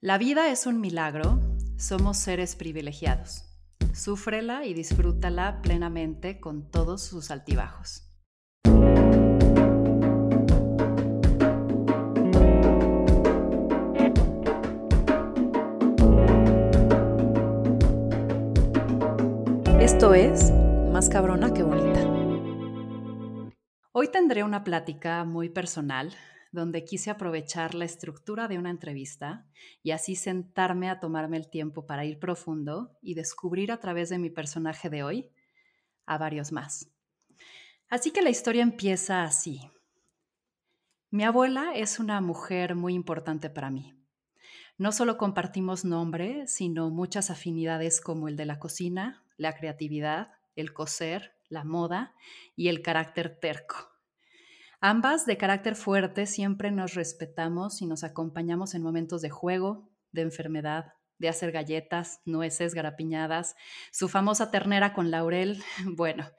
La vida es un milagro, somos seres privilegiados. Súfrela y disfrútala plenamente con todos sus altibajos. Esto es Más cabrona que bonita. Hoy tendré una plática muy personal donde quise aprovechar la estructura de una entrevista y así sentarme a tomarme el tiempo para ir profundo y descubrir a través de mi personaje de hoy a varios más. Así que la historia empieza así. Mi abuela es una mujer muy importante para mí. No solo compartimos nombre, sino muchas afinidades como el de la cocina, la creatividad, el coser, la moda y el carácter terco. Ambas de carácter fuerte siempre nos respetamos y nos acompañamos en momentos de juego, de enfermedad, de hacer galletas, nueces, garapiñadas, su famosa ternera con laurel, bueno,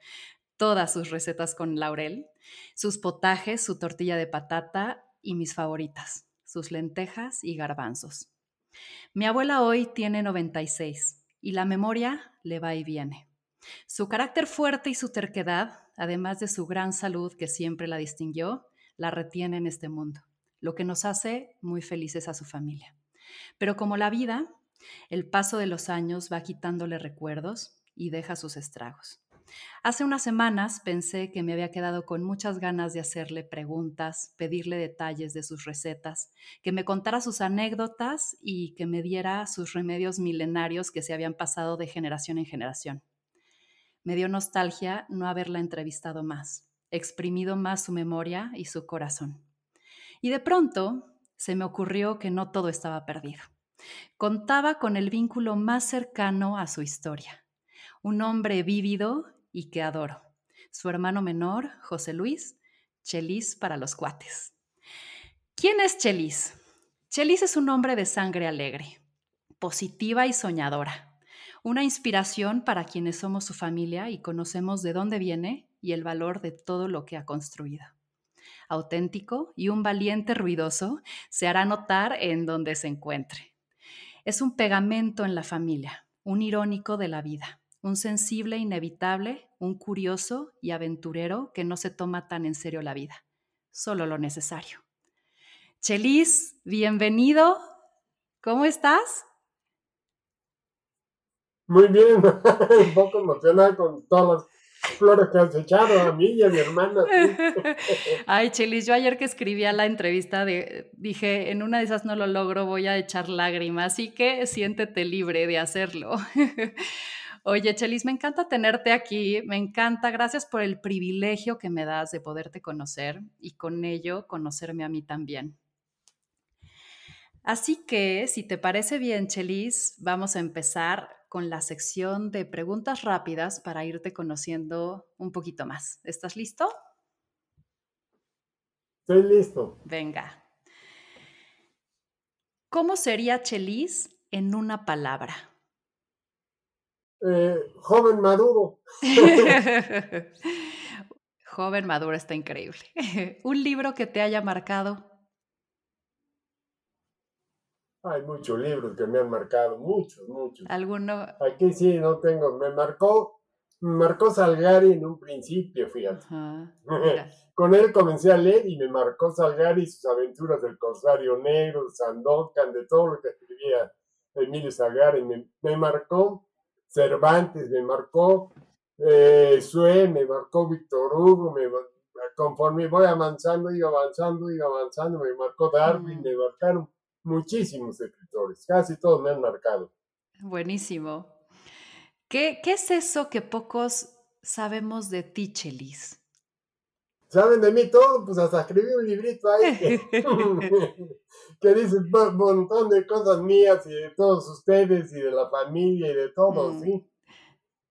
todas sus recetas con laurel, sus potajes, su tortilla de patata y mis favoritas, sus lentejas y garbanzos. Mi abuela hoy tiene 96 y la memoria le va y viene. Su carácter fuerte y su terquedad además de su gran salud que siempre la distinguió, la retiene en este mundo, lo que nos hace muy felices a su familia. Pero como la vida, el paso de los años va quitándole recuerdos y deja sus estragos. Hace unas semanas pensé que me había quedado con muchas ganas de hacerle preguntas, pedirle detalles de sus recetas, que me contara sus anécdotas y que me diera sus remedios milenarios que se habían pasado de generación en generación. Me dio nostalgia no haberla entrevistado más, exprimido más su memoria y su corazón. Y de pronto se me ocurrió que no todo estaba perdido. Contaba con el vínculo más cercano a su historia, un hombre vívido y que adoro, su hermano menor, José Luis, Chelis para los cuates. ¿Quién es Chelis? Chelis es un hombre de sangre alegre, positiva y soñadora una inspiración para quienes somos su familia y conocemos de dónde viene y el valor de todo lo que ha construido. Auténtico y un valiente ruidoso se hará notar en donde se encuentre. Es un pegamento en la familia, un irónico de la vida, un sensible inevitable, un curioso y aventurero que no se toma tan en serio la vida, solo lo necesario. Chelis, bienvenido. ¿Cómo estás? Muy bien, un poco emocionada con todas las flores que has echado a mí y a mi hermana. Ay, Chelis, yo ayer que escribía la entrevista de, dije, en una de esas no lo logro, voy a echar lágrimas, así que siéntete libre de hacerlo. Oye, Chelis, me encanta tenerte aquí, me encanta, gracias por el privilegio que me das de poderte conocer y con ello conocerme a mí también. Así que, si te parece bien, Chelis, vamos a empezar con la sección de preguntas rápidas para irte conociendo un poquito más. ¿Estás listo? Estoy listo. Venga. ¿Cómo sería Chelis en una palabra? Eh, joven maduro. joven maduro está increíble. ¿Un libro que te haya marcado? Hay muchos libros que me han marcado, muchos, muchos. ¿Alguno? Aquí sí, no tengo. Me marcó, me marcó Salgari en un principio, fíjate. Con él comencé a leer y me marcó Salgari y sus aventuras del Corsario Negro, Sandokan, de todo lo que escribía Emilio Salgari. Me, marcó Cervantes, me marcó eh, Sue, me marcó Víctor Hugo, me, conforme voy avanzando, iba avanzando, iba avanzando, me marcó Darwin, me marcaron muchísimos escritores, casi todos me han marcado. Buenísimo. ¿Qué, qué es eso que pocos sabemos de ti, Chelis? Saben de mí todo, pues hasta escribí un librito ahí que, dice un montón de cosas mías y de todos ustedes y de la familia y de todos, mm. ¿sí?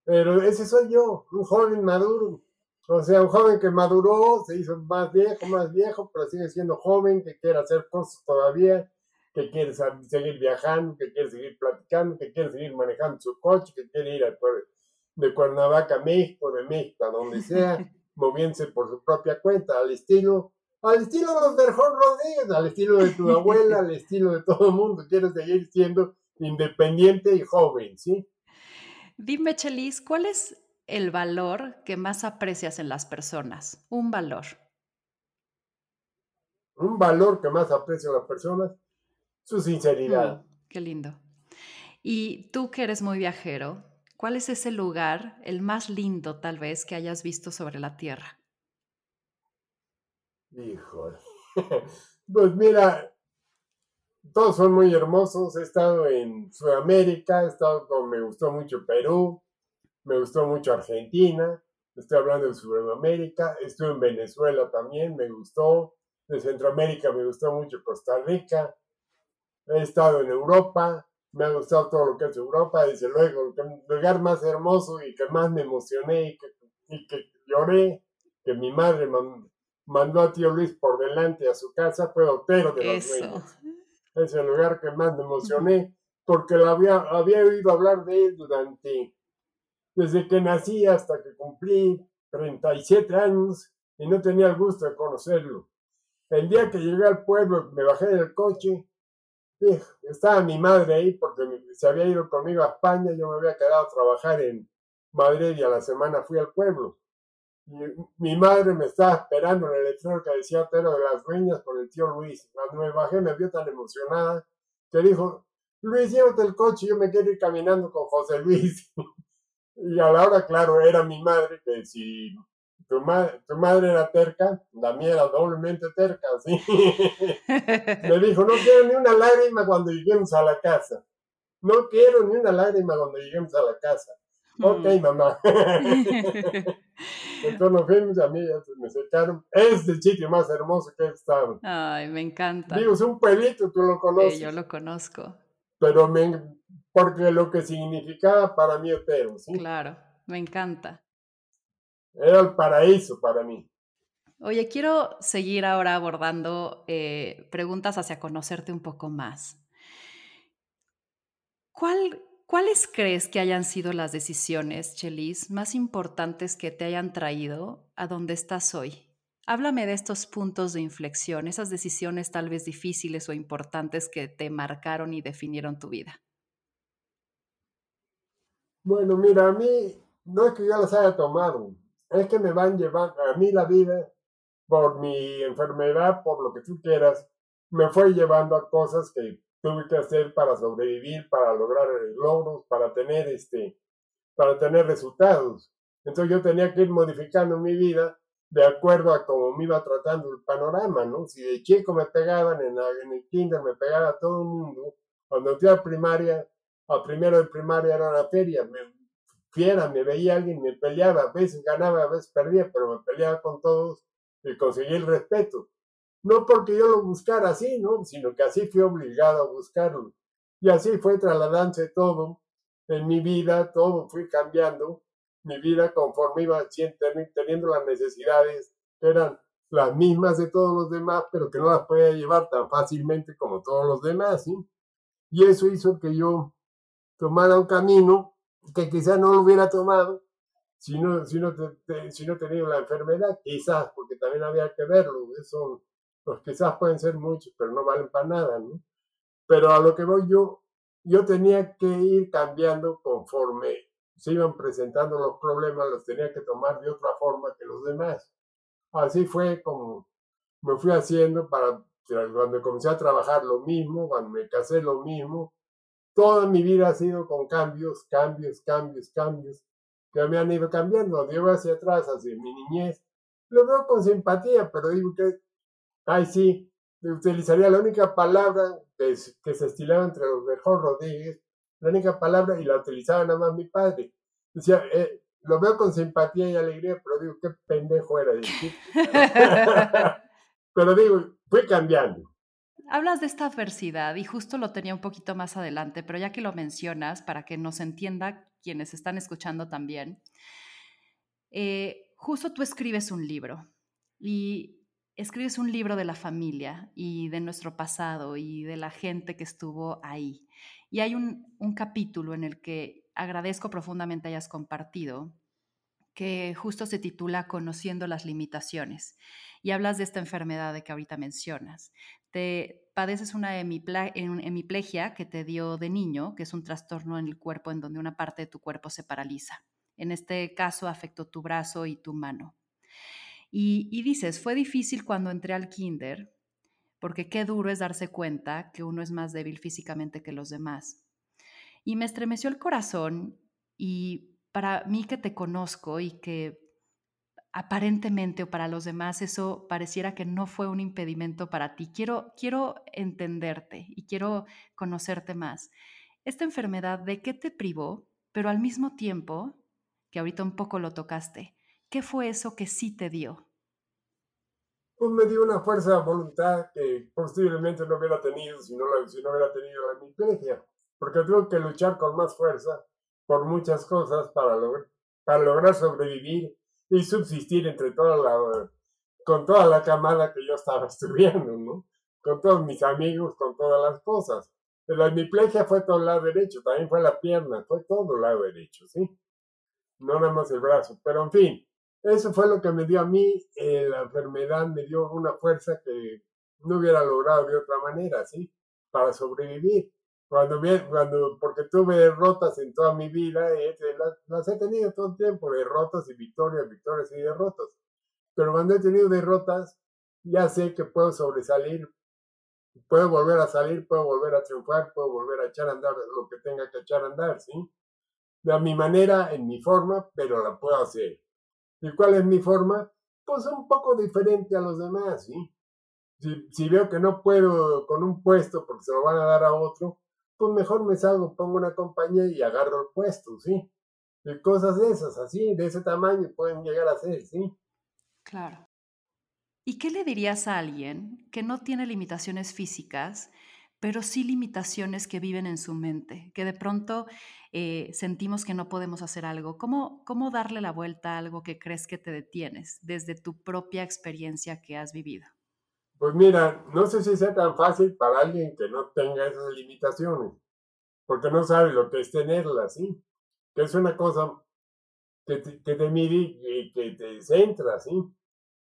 Pero ese soy yo, un joven maduro. O sea, un joven que maduró, se hizo más viejo, más viejo, pero sigue siendo joven, que quiere hacer cosas todavía, que quiere seguir viajando, que quiere seguir platicando, que quiere seguir manejando su coche, que quiere ir de Cuernavaca a México, de México a donde sea, moviéndose por su propia cuenta, al estilo al estilo de los Berjón Rodríguez, al estilo de tu abuela, al estilo de todo el mundo. Quieres seguir siendo independiente y joven, ¿sí? Dime, Chelis, ¿cuál es el valor que más aprecias en las personas? Un valor. Un valor que más aprecio en las personas, su sinceridad. Mm, qué lindo. Y tú que eres muy viajero, ¿cuál es ese lugar, el más lindo tal vez, que hayas visto sobre la Tierra? Híjole. Pues mira, todos son muy hermosos. He estado en Sudamérica, he estado con, me gustó mucho Perú, me gustó mucho Argentina, estoy hablando de Sudamérica, estuve en Venezuela también, me gustó, de Centroamérica me gustó mucho Costa Rica, he estado en Europa, me ha gustado todo lo que es Europa, desde luego, el lugar más hermoso y que más me emocioné y que, lloré, que mi madre mandó a tío Luis por delante a su casa, fue Otero de los Dueños. Es el lugar que más me emocioné, porque había, había oído hablar de él durante, desde que nací hasta que cumplí 37 años y no tenía el gusto de conocerlo. El día que llegué al pueblo, me bajé del coche estaba mi madre ahí porque se había ido conmigo a España, yo me había quedado a trabajar en Madrid y a la semana fui al pueblo. Mi madre me estaba esperando en el letrero que decía Otero de las Dueñas con el tío Luis. Cuando me bajé me vio tan emocionada que dijo, Luis, llévate el coche, yo me quiero ir caminando con José Luis. y a la hora, claro, era mi madre que si tu, tu madre era terca, la mía era doblemente terca, ¿sí? Me dijo, no quiero ni una lágrima cuando lleguemos a la casa. No quiero ni una lágrima cuando lleguemos a la casa. Ok, mm. mamá. Entonces nos fuimos, a mí me secaron. Es el sitio más hermoso que he estado. Ay, me encanta. Digo, es un pueblito, tú lo conoces. Sí, yo lo conozco. Pero me, porque lo que significaba para mí Otero, ¿sí? Claro, me encanta. Era el paraíso para mí. Oye, quiero seguir ahora abordando eh, preguntas hacia conocerte un poco más. ¿Cuál, ¿Cuáles crees que hayan sido las decisiones, Chelis, más importantes que te hayan traído a donde estás hoy? Háblame de estos puntos de inflexión, esas decisiones tal vez difíciles o importantes que te marcaron y definieron tu vida. Bueno, mira, a mí no es que yo las haya tomado, es que me van llevando a mí la vida por mi enfermedad, por lo que tú quieras, me fue llevando a cosas que tuve que hacer para sobrevivir, para lograr logros, para tener este, para tener resultados. Entonces yo tenía que ir modificando mi vida de acuerdo a cómo me iba tratando el panorama, ¿no? Si de chico me pegaban en, el kinder, me pegaba todo el mundo. Cuando entré a primaria, a primero de primaria era una feria, me fiera, me veía alguien, me peleaba, a veces ganaba, a veces perdía, pero me peleaba con todos y conseguí el respeto. No porque yo lo buscara así, ¿no? Sino que así fui obligado a buscarlo. Y así fue trasladándose todo en mi vida, todo fui cambiando mi vida conforme iba teniendo las necesidades eran las mismas de todos los demás, pero que no las podía llevar tan fácilmente como todos los demás, ¿sí? Y eso hizo que yo tomara un camino que quizás no lo hubiera tomado si no, si no, si no tenía la enfermedad, quizás, porque también había que verlo. Eso, los quizás pueden ser muchos, pero no valen para nada, ¿no? Pero a lo que voy yo, yo tenía que ir cambiando conforme se iban presentando los problemas, los tenía que tomar de otra forma que los demás. Así fue como me fui haciendo para cuando comencé a trabajar lo mismo, cuando me casé lo mismo, Toda mi vida ha sido con cambios, cambios, cambios, cambios, que me han ido cambiando. Digo hacia atrás, hacia mi niñez. Lo veo con simpatía, pero digo que, ay, sí, utilizaría la única palabra que, que se estilaba entre los mejor Rodríguez, la única palabra, y la utilizaba nada más mi padre. Decía, eh, lo veo con simpatía y alegría, pero digo, qué pendejo era. pero digo, fui cambiando. Hablas de esta adversidad y justo lo tenía un poquito más adelante, pero ya que lo mencionas, para que nos entienda quienes están escuchando también, eh, justo tú escribes un libro y escribes un libro de la familia y de nuestro pasado y de la gente que estuvo ahí. Y hay un, capítulo en el que agradezco profundamente hayas compartido que justo se titula Conociendo las limitaciones. Y hablas de esta enfermedad de que ahorita mencionas. Te padeces una hemiplegia que te dio de niño, que es un trastorno en el cuerpo en donde una parte de tu cuerpo se paraliza. En este caso afectó tu brazo y tu mano. Y, y dices, fue difícil cuando entré al kinder, porque qué duro es darse cuenta que uno es más débil físicamente que los demás. Y me estremeció el corazón y para mí que te conozco y que aparentemente o para los demás eso pareciera que no fue un impedimento para ti. Quiero, quiero entenderte y quiero conocerte más. Esta enfermedad, ¿de qué te privó? Pero al mismo tiempo, que ahorita un poco lo tocaste, ¿qué fue eso que sí te dio? Pues me dio una fuerza de voluntad que posiblemente no hubiera tenido si no, si no hubiera tenido la hemiplegia, porque tuve que luchar con más fuerza por muchas cosas para, para lograr sobrevivir y subsistir entre toda la, con toda la camada que yo estaba estudiando, ¿no? Con todos mis amigos, con todas las cosas. La hemiplegia fue todo el lado derecho, también fue la pierna, fue todo el lado derecho, ¿sí? No nada más el brazo, pero en fin, eso fue lo que me dio a mí, eh, la enfermedad me dio una fuerza que no hubiera logrado de otra manera, ¿sí? Para sobrevivir. Cuando, cuando, porque tuve derrotas en toda mi vida, las, he tenido todo el tiempo, derrotas y victorias, victorias y derrotas. Pero cuando he tenido derrotas, ya sé que puedo sobresalir, puedo volver a salir, puedo volver a triunfar, puedo volver a echar a andar lo que tenga que echar a andar, ¿sí? De mi manera, en mi forma, pero la puedo hacer. ¿Y cuál es mi forma? Pues un poco diferente a los demás, ¿sí? Si, si veo que no puedo con un puesto porque se lo van a dar a otro, pues mejor me salgo, pongo una compañía y agarro el puesto, ¿sí? Cosas de esas, así, de ese tamaño pueden llegar a ser, ¿sí? Claro. ¿Y qué le dirías a alguien que no tiene limitaciones físicas, pero sí limitaciones que viven en su mente, que de pronto eh, sentimos que no podemos hacer algo? ¿Cómo, ¿Cómo darle la vuelta a algo que crees que te detienes desde tu propia experiencia que has vivido? Pues mira, no sé si sea tan fácil para alguien que no tenga esas limitaciones, porque no sabe lo que es tenerlas, ¿sí? Que es una cosa que te, mide y que te centra, ¿sí?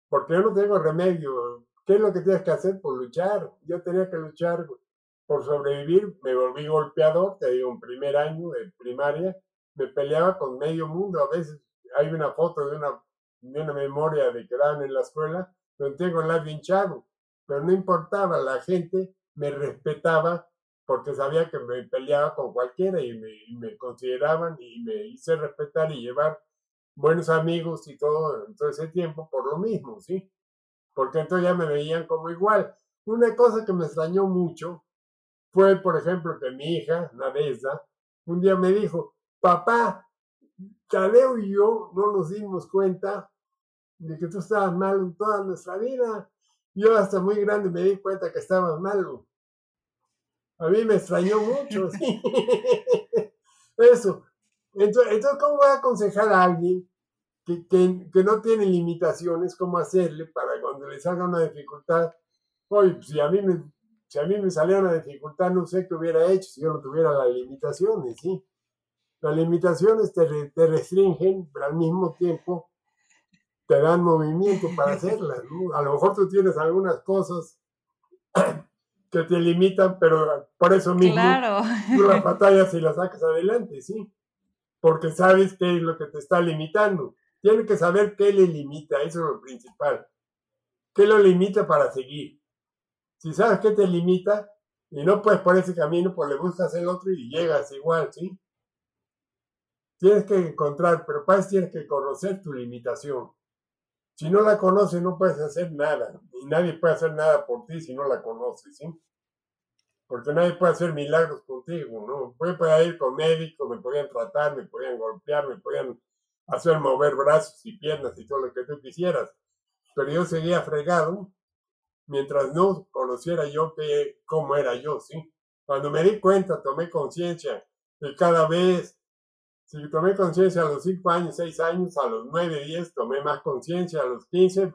Porque yo no tengo remedio. ¿Qué es lo que tienes que hacer? Por pues luchar. Yo tenía que luchar por sobrevivir. Me volví golpeador, te digo, en primer año de primaria. Me peleaba con medio mundo. A veces hay una foto de una, de una memoria de que daban en la escuela, donde tengo el labio hinchado pero no importaba, la gente me respetaba porque sabía que me peleaba con cualquiera y me, consideraban y me hice respetar y llevar buenos amigos y todo, todo ese tiempo por lo mismo, ¿sí? Porque entonces ya me veían como igual. Una cosa que me extrañó mucho fue, por ejemplo, que mi hija, Nadezda, un día me dijo, papá, Tadeo y yo no nos dimos cuenta de que tú estabas mal en toda nuestra vida. Yo hasta muy grande me di cuenta que estaba malo. A mí me extrañó mucho, sí. Eso. Entonces, entonces, ¿cómo voy a aconsejar a alguien que, que, no tiene limitaciones, cómo hacerle para cuando le salga una dificultad? Oye, pues, si a mí me, si a mí me saliera una dificultad, no sé qué hubiera hecho si yo no tuviera las limitaciones, ¿sí? Las limitaciones te, te restringen, pero al mismo tiempo te dan movimiento para hacerlas. A lo mejor tú tienes algunas cosas que te limitan, pero por eso mismo tú las batallas y las sacas adelante, ¿sí? Porque sabes qué es lo que te está limitando. Tienes que saber qué le limita, eso es lo principal. ¿Qué lo limita para seguir? Si sabes qué te limita y no puedes por ese camino, pues le buscas el otro y llegas igual, ¿sí? Tienes que encontrar, pero para eso tienes que conocer tu limitación. Si no la conoces, no puedes hacer nada. Y nadie puede hacer nada por ti si no la conoces, ¿sí? Porque nadie puede hacer milagros contigo, ¿no? Puede, ir con médicos, me podían tratar, me podían golpear, me podían hacer mover brazos y piernas y todo lo que tú quisieras. Pero yo seguía fregado mientras no conociera yo que, cómo era yo, ¿sí? Cuando me di cuenta, tomé conciencia de cada vez si tomé conciencia a los 5 años, 6 años, a los 9, 10 tomé más conciencia, a los 15,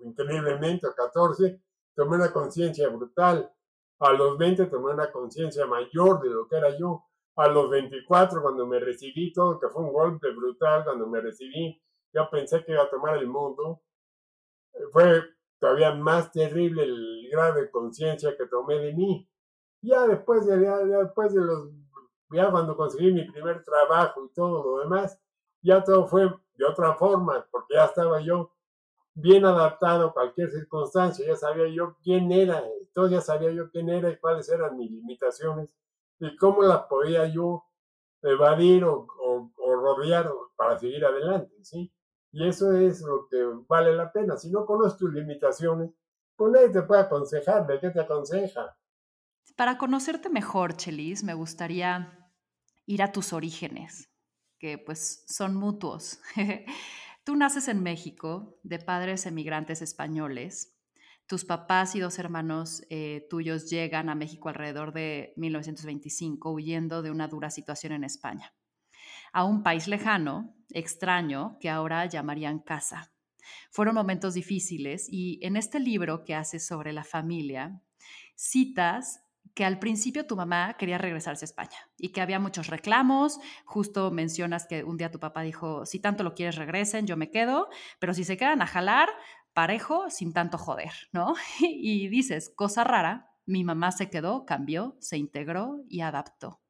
increíblemente, a 14, tomé una conciencia brutal. A los 20 tomé una conciencia mayor de lo que era yo. A los 24, cuando me recibí todo, que fue un golpe brutal, cuando me recibí, yo pensé que iba a tomar el mundo. Fue todavía más terrible el grado de conciencia que tomé de mí. Ya después de, ya después de los, ya cuando conseguí mi primer trabajo y todo lo demás, ya todo fue de otra forma, porque ya estaba yo bien adaptado a cualquier circunstancia, ya sabía yo quién era, entonces ya sabía yo quién era y cuáles eran mis limitaciones y cómo las podía yo evadir o, o, rodear para seguir adelante, ¿sí? Y eso es lo que vale la pena. Si no conoces tus limitaciones, pues nadie te puede aconsejar. ¿De qué te aconseja? Para conocerte mejor, Chelis, me gustaría ir a tus orígenes, que pues son mutuos. Tú naces en México de padres emigrantes españoles. Tus papás y dos hermanos eh, tuyos llegan a México alrededor de 1925 huyendo de una dura situación en España, a un país lejano, extraño, que ahora llamarían casa. Fueron momentos difíciles y en este libro que haces sobre la familia, citas que al principio tu mamá quería regresarse a España y que había muchos reclamos. Justo mencionas que un día tu papá dijo, si tanto lo quieres regresen, yo me quedo, pero si se quedan a jalar, parejo, sin tanto joder, ¿no? Y dices, cosa rara, mi mamá se quedó, cambió, se integró y adaptó.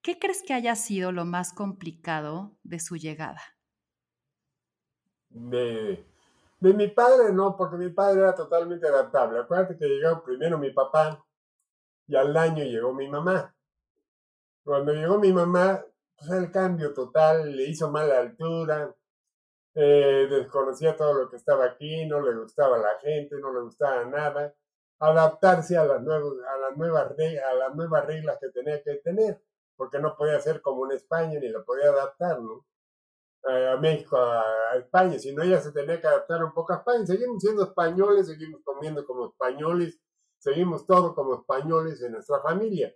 ¿Qué crees que haya sido lo más complicado de su llegada? De, de mi padre no, porque mi padre era totalmente adaptable. Acuérdate que llegó primero mi papá, y al año llegó mi mamá. Cuando llegó mi mamá, pues el cambio total, le hizo mala altura, eh, desconocía todo lo que estaba aquí, no le gustaba la gente, no le gustaba nada, adaptarse a las, nuevas, a las, nuevas, a las nuevas reglas que tenía que tener, porque no podía ser como en España ni lo podía adaptar, ¿no? a México, a, España, sino ella se tenía que adaptar un poco a España. Seguimos siendo españoles, seguimos comiendo como españoles, seguimos todo como españoles en nuestra familia,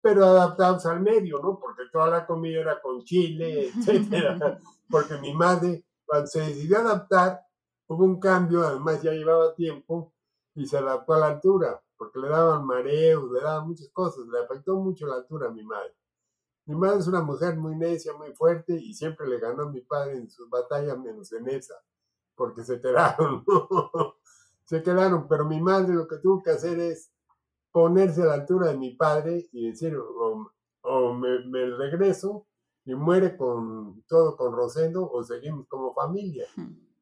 pero adaptados al medio, ¿no? Porque toda la comida era con chile, etcétera. Porque mi madre, cuando se decidió adaptar, hubo un cambio, además ya llevaba tiempo y se adaptó a la altura, porque le daban mareos, le daban muchas cosas, le afectó mucho la altura a mi madre. Mi madre es una mujer muy necia, muy fuerte y siempre le ganó a mi padre en sus batallas menos en esa, porque se quedaron. se quedaron, pero mi madre lo que tuvo que hacer es ponerse a la altura de mi padre y decir, o, me, regreso y muere con todo con Rosendo o seguimos como familia.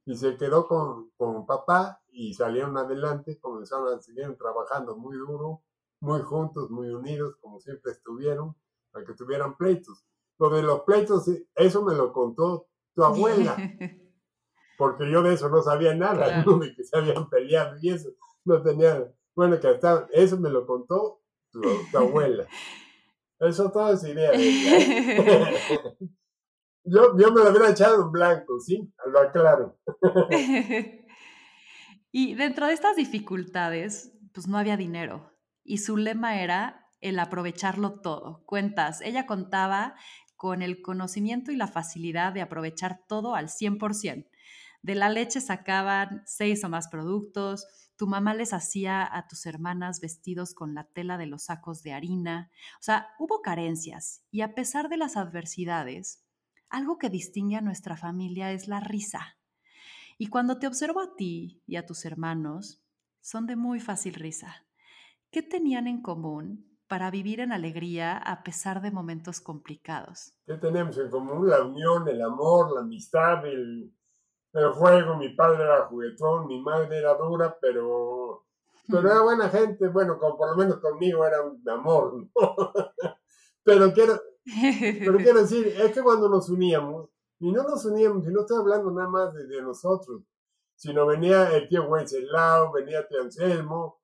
Y se quedó con, con papá y salieron adelante, comenzaron a seguir trabajando muy duro, muy juntos, muy unidos, como siempre estuvieron, para que tuvieran pleitos. Lo de los pleitos, eso me lo contó tu abuela. porque yo de eso no sabía nada, de que se habían peleado y eso, no tenía, bueno, que hasta eso me lo contó tu, abuela. Eso todo es idea. ¿eh? yo, yo me lo hubiera echado en blanco, ¿sí? Lo aclaro. y dentro de estas dificultades, pues no había dinero. Y su lema era el aprovecharlo todo. Cuentas, ella contaba con el conocimiento y la facilidad de aprovechar todo al 100%. De la leche sacaban seis o más productos, tu mamá les hacía a tus hermanas vestidos con la tela de los sacos de harina. O sea, hubo carencias y a pesar de las adversidades, algo que distingue a nuestra familia es la risa. Y cuando te observo a ti y a tus hermanos, son de muy fácil risa. ¿Qué tenían en común para vivir en alegría a pesar de momentos complicados? ¿Qué tenemos en común? La unión, el amor, la amistad, el, el juego, mi padre era juguetón, mi madre era dura, pero, pero era buena gente, bueno, como por lo menos conmigo era un amor, pero quiero, pero quiero decir, es que cuando nos uníamos, y no nos uníamos, y no estoy hablando nada más de, nosotros, sino venía el tío Wenceslao, venía tío Anselmo,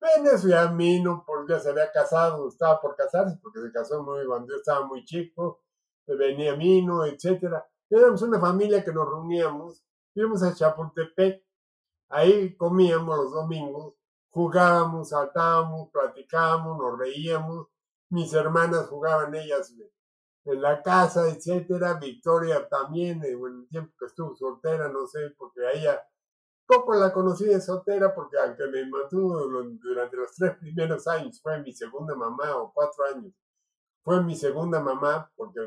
venía su Mino, porque ya se había casado, estaba por casarse, porque se casó muy cuando yo estaba muy chico, venía Mino, etcétera éramos una familia que nos reuníamos, íbamos a Chapultepec, ahí comíamos los domingos, jugábamos, saltábamos, platicábamos, nos reíamos, mis hermanas jugaban ellas en la casa, etcétera, Victoria también, en el tiempo que estuvo soltera, no sé, porque a ella poco la conocí de soltera, porque aunque me mantuvo durante los tres primeros años, fue mi segunda mamá, o cuatro años, fue mi segunda mamá, porque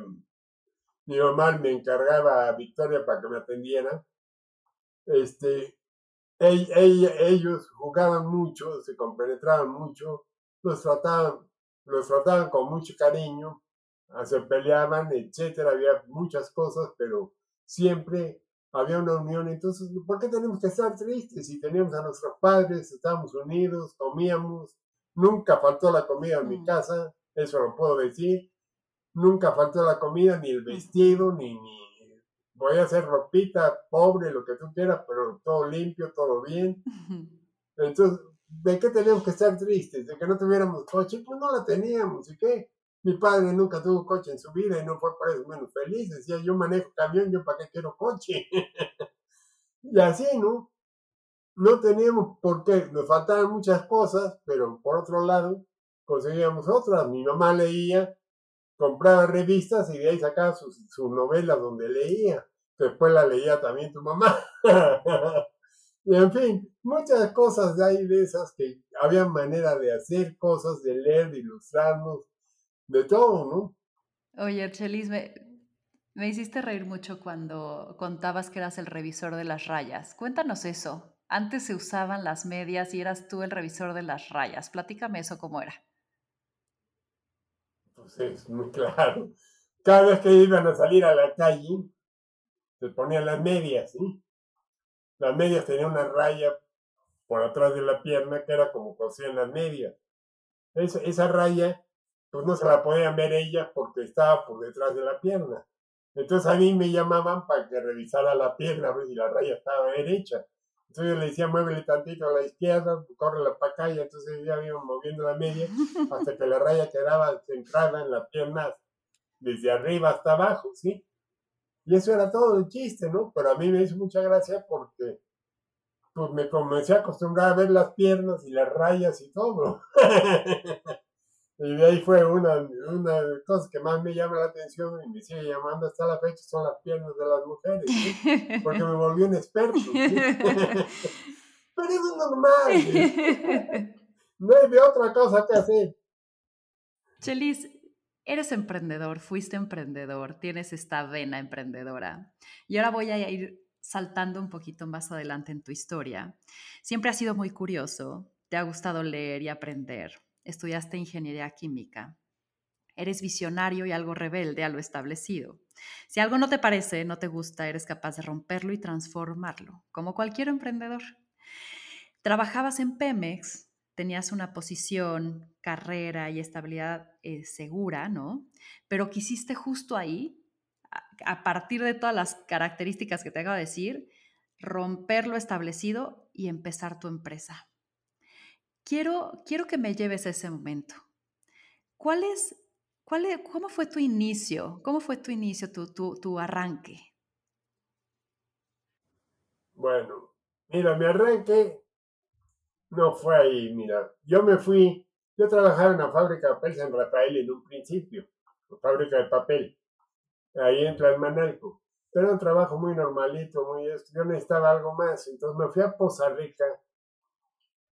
mi mamá me encargaba a Victoria para que me atendiera. Este, ellos jugaban mucho, se compenetraban mucho, los trataban, los trataban con mucho cariño, se peleaban, etcétera, había muchas cosas, pero siempre había una unión. Entonces, ¿por qué tenemos que estar tristes? Si teníamos a nuestros padres, estábamos unidos, comíamos, nunca faltó la comida en mi mm. casa, eso lo puedo decir. Nunca faltó la comida, ni el vestido, ni, ni voy a hacer ropita, pobre, lo que tú quieras, pero todo limpio, todo bien. Entonces, ¿de qué teníamos que estar tristes? ¿De que no tuviéramos coche? Pues no la teníamos, ¿y qué? Mi padre nunca tuvo coche en su vida y no fue por eso menos feliz. Decía, yo manejo camión, yo para qué quiero coche. y así, ¿no? No teníamos por qué, nos faltaban muchas cosas, pero por otro lado, conseguíamos otras. Mi mamá leía, compraba revistas y de ahí sacaba sus, novelas donde leía. Después la leía también tu mamá. y en fin, muchas cosas de ahí de esas que había manera de hacer cosas, de leer, de ilustrarnos, de todo, ¿no? Oye, Chelis, me, me hiciste reír mucho cuando contabas que eras el revisor de las rayas. Cuéntanos eso. Antes se usaban las medias y eras tú el revisor de las rayas. Platícame eso cómo era. Es muy claro. Cada vez que iban a salir a la calle, se ponían las medias, ¿sí? Las medias tenían una raya por atrás de la pierna que era como cosían las medias. Esa, esa raya, pues no se la podían ver ellas porque estaba por detrás de la pierna. Entonces a mí me llamaban para que revisara la pierna a ver si la raya estaba derecha. Entonces yo le decía, muévele tantito a la izquierda, córrela para acá, y entonces ya iba moviendo la media hasta que la raya quedaba centrada en la pierna desde arriba hasta abajo, ¿sí? Y eso era todo el chiste, ¿no? Pero a mí me hizo mucha gracia porque pues me comencé a acostumbrar a ver las piernas y las rayas y todo. Y de ahí fue una, una cosa que más me llama la atención y me sigue llamando hasta la fecha, son las piernas de las mujeres, porque me volví un experto. Pero eso es normal. No hay de otra cosa que hacer. Chelis, eres emprendedor, fuiste emprendedor, tienes esta vena emprendedora. Y ahora voy a ir saltando un poquito más adelante en tu historia. Siempre has sido muy curioso, te ha gustado leer y aprender estudiaste ingeniería química. Eres visionario y algo rebelde a lo establecido. Si algo no te parece, no te gusta, eres capaz de romperlo y transformarlo, como cualquier emprendedor. Trabajabas en Pemex, tenías una posición, carrera y estabilidad eh, segura, ¿no? Pero quisiste justo ahí, a partir de todas las características que te acabo de decir, romper lo establecido y empezar tu empresa. Quiero, quiero que me lleves a ese momento. ¿Cuál es, cuál ¿Cómo fue tu inicio? ¿Cómo fue tu inicio, tu, tu, tu arranque? Bueno, mira, mi arranque no fue ahí, mira. Yo me fui, yo trabajaba en la fábrica de papel San Rafael en un principio, fábrica de papel. Ahí entra el Manalco. Era un trabajo muy normalito, muy... Yo necesitaba algo más, entonces me fui a Poza Rica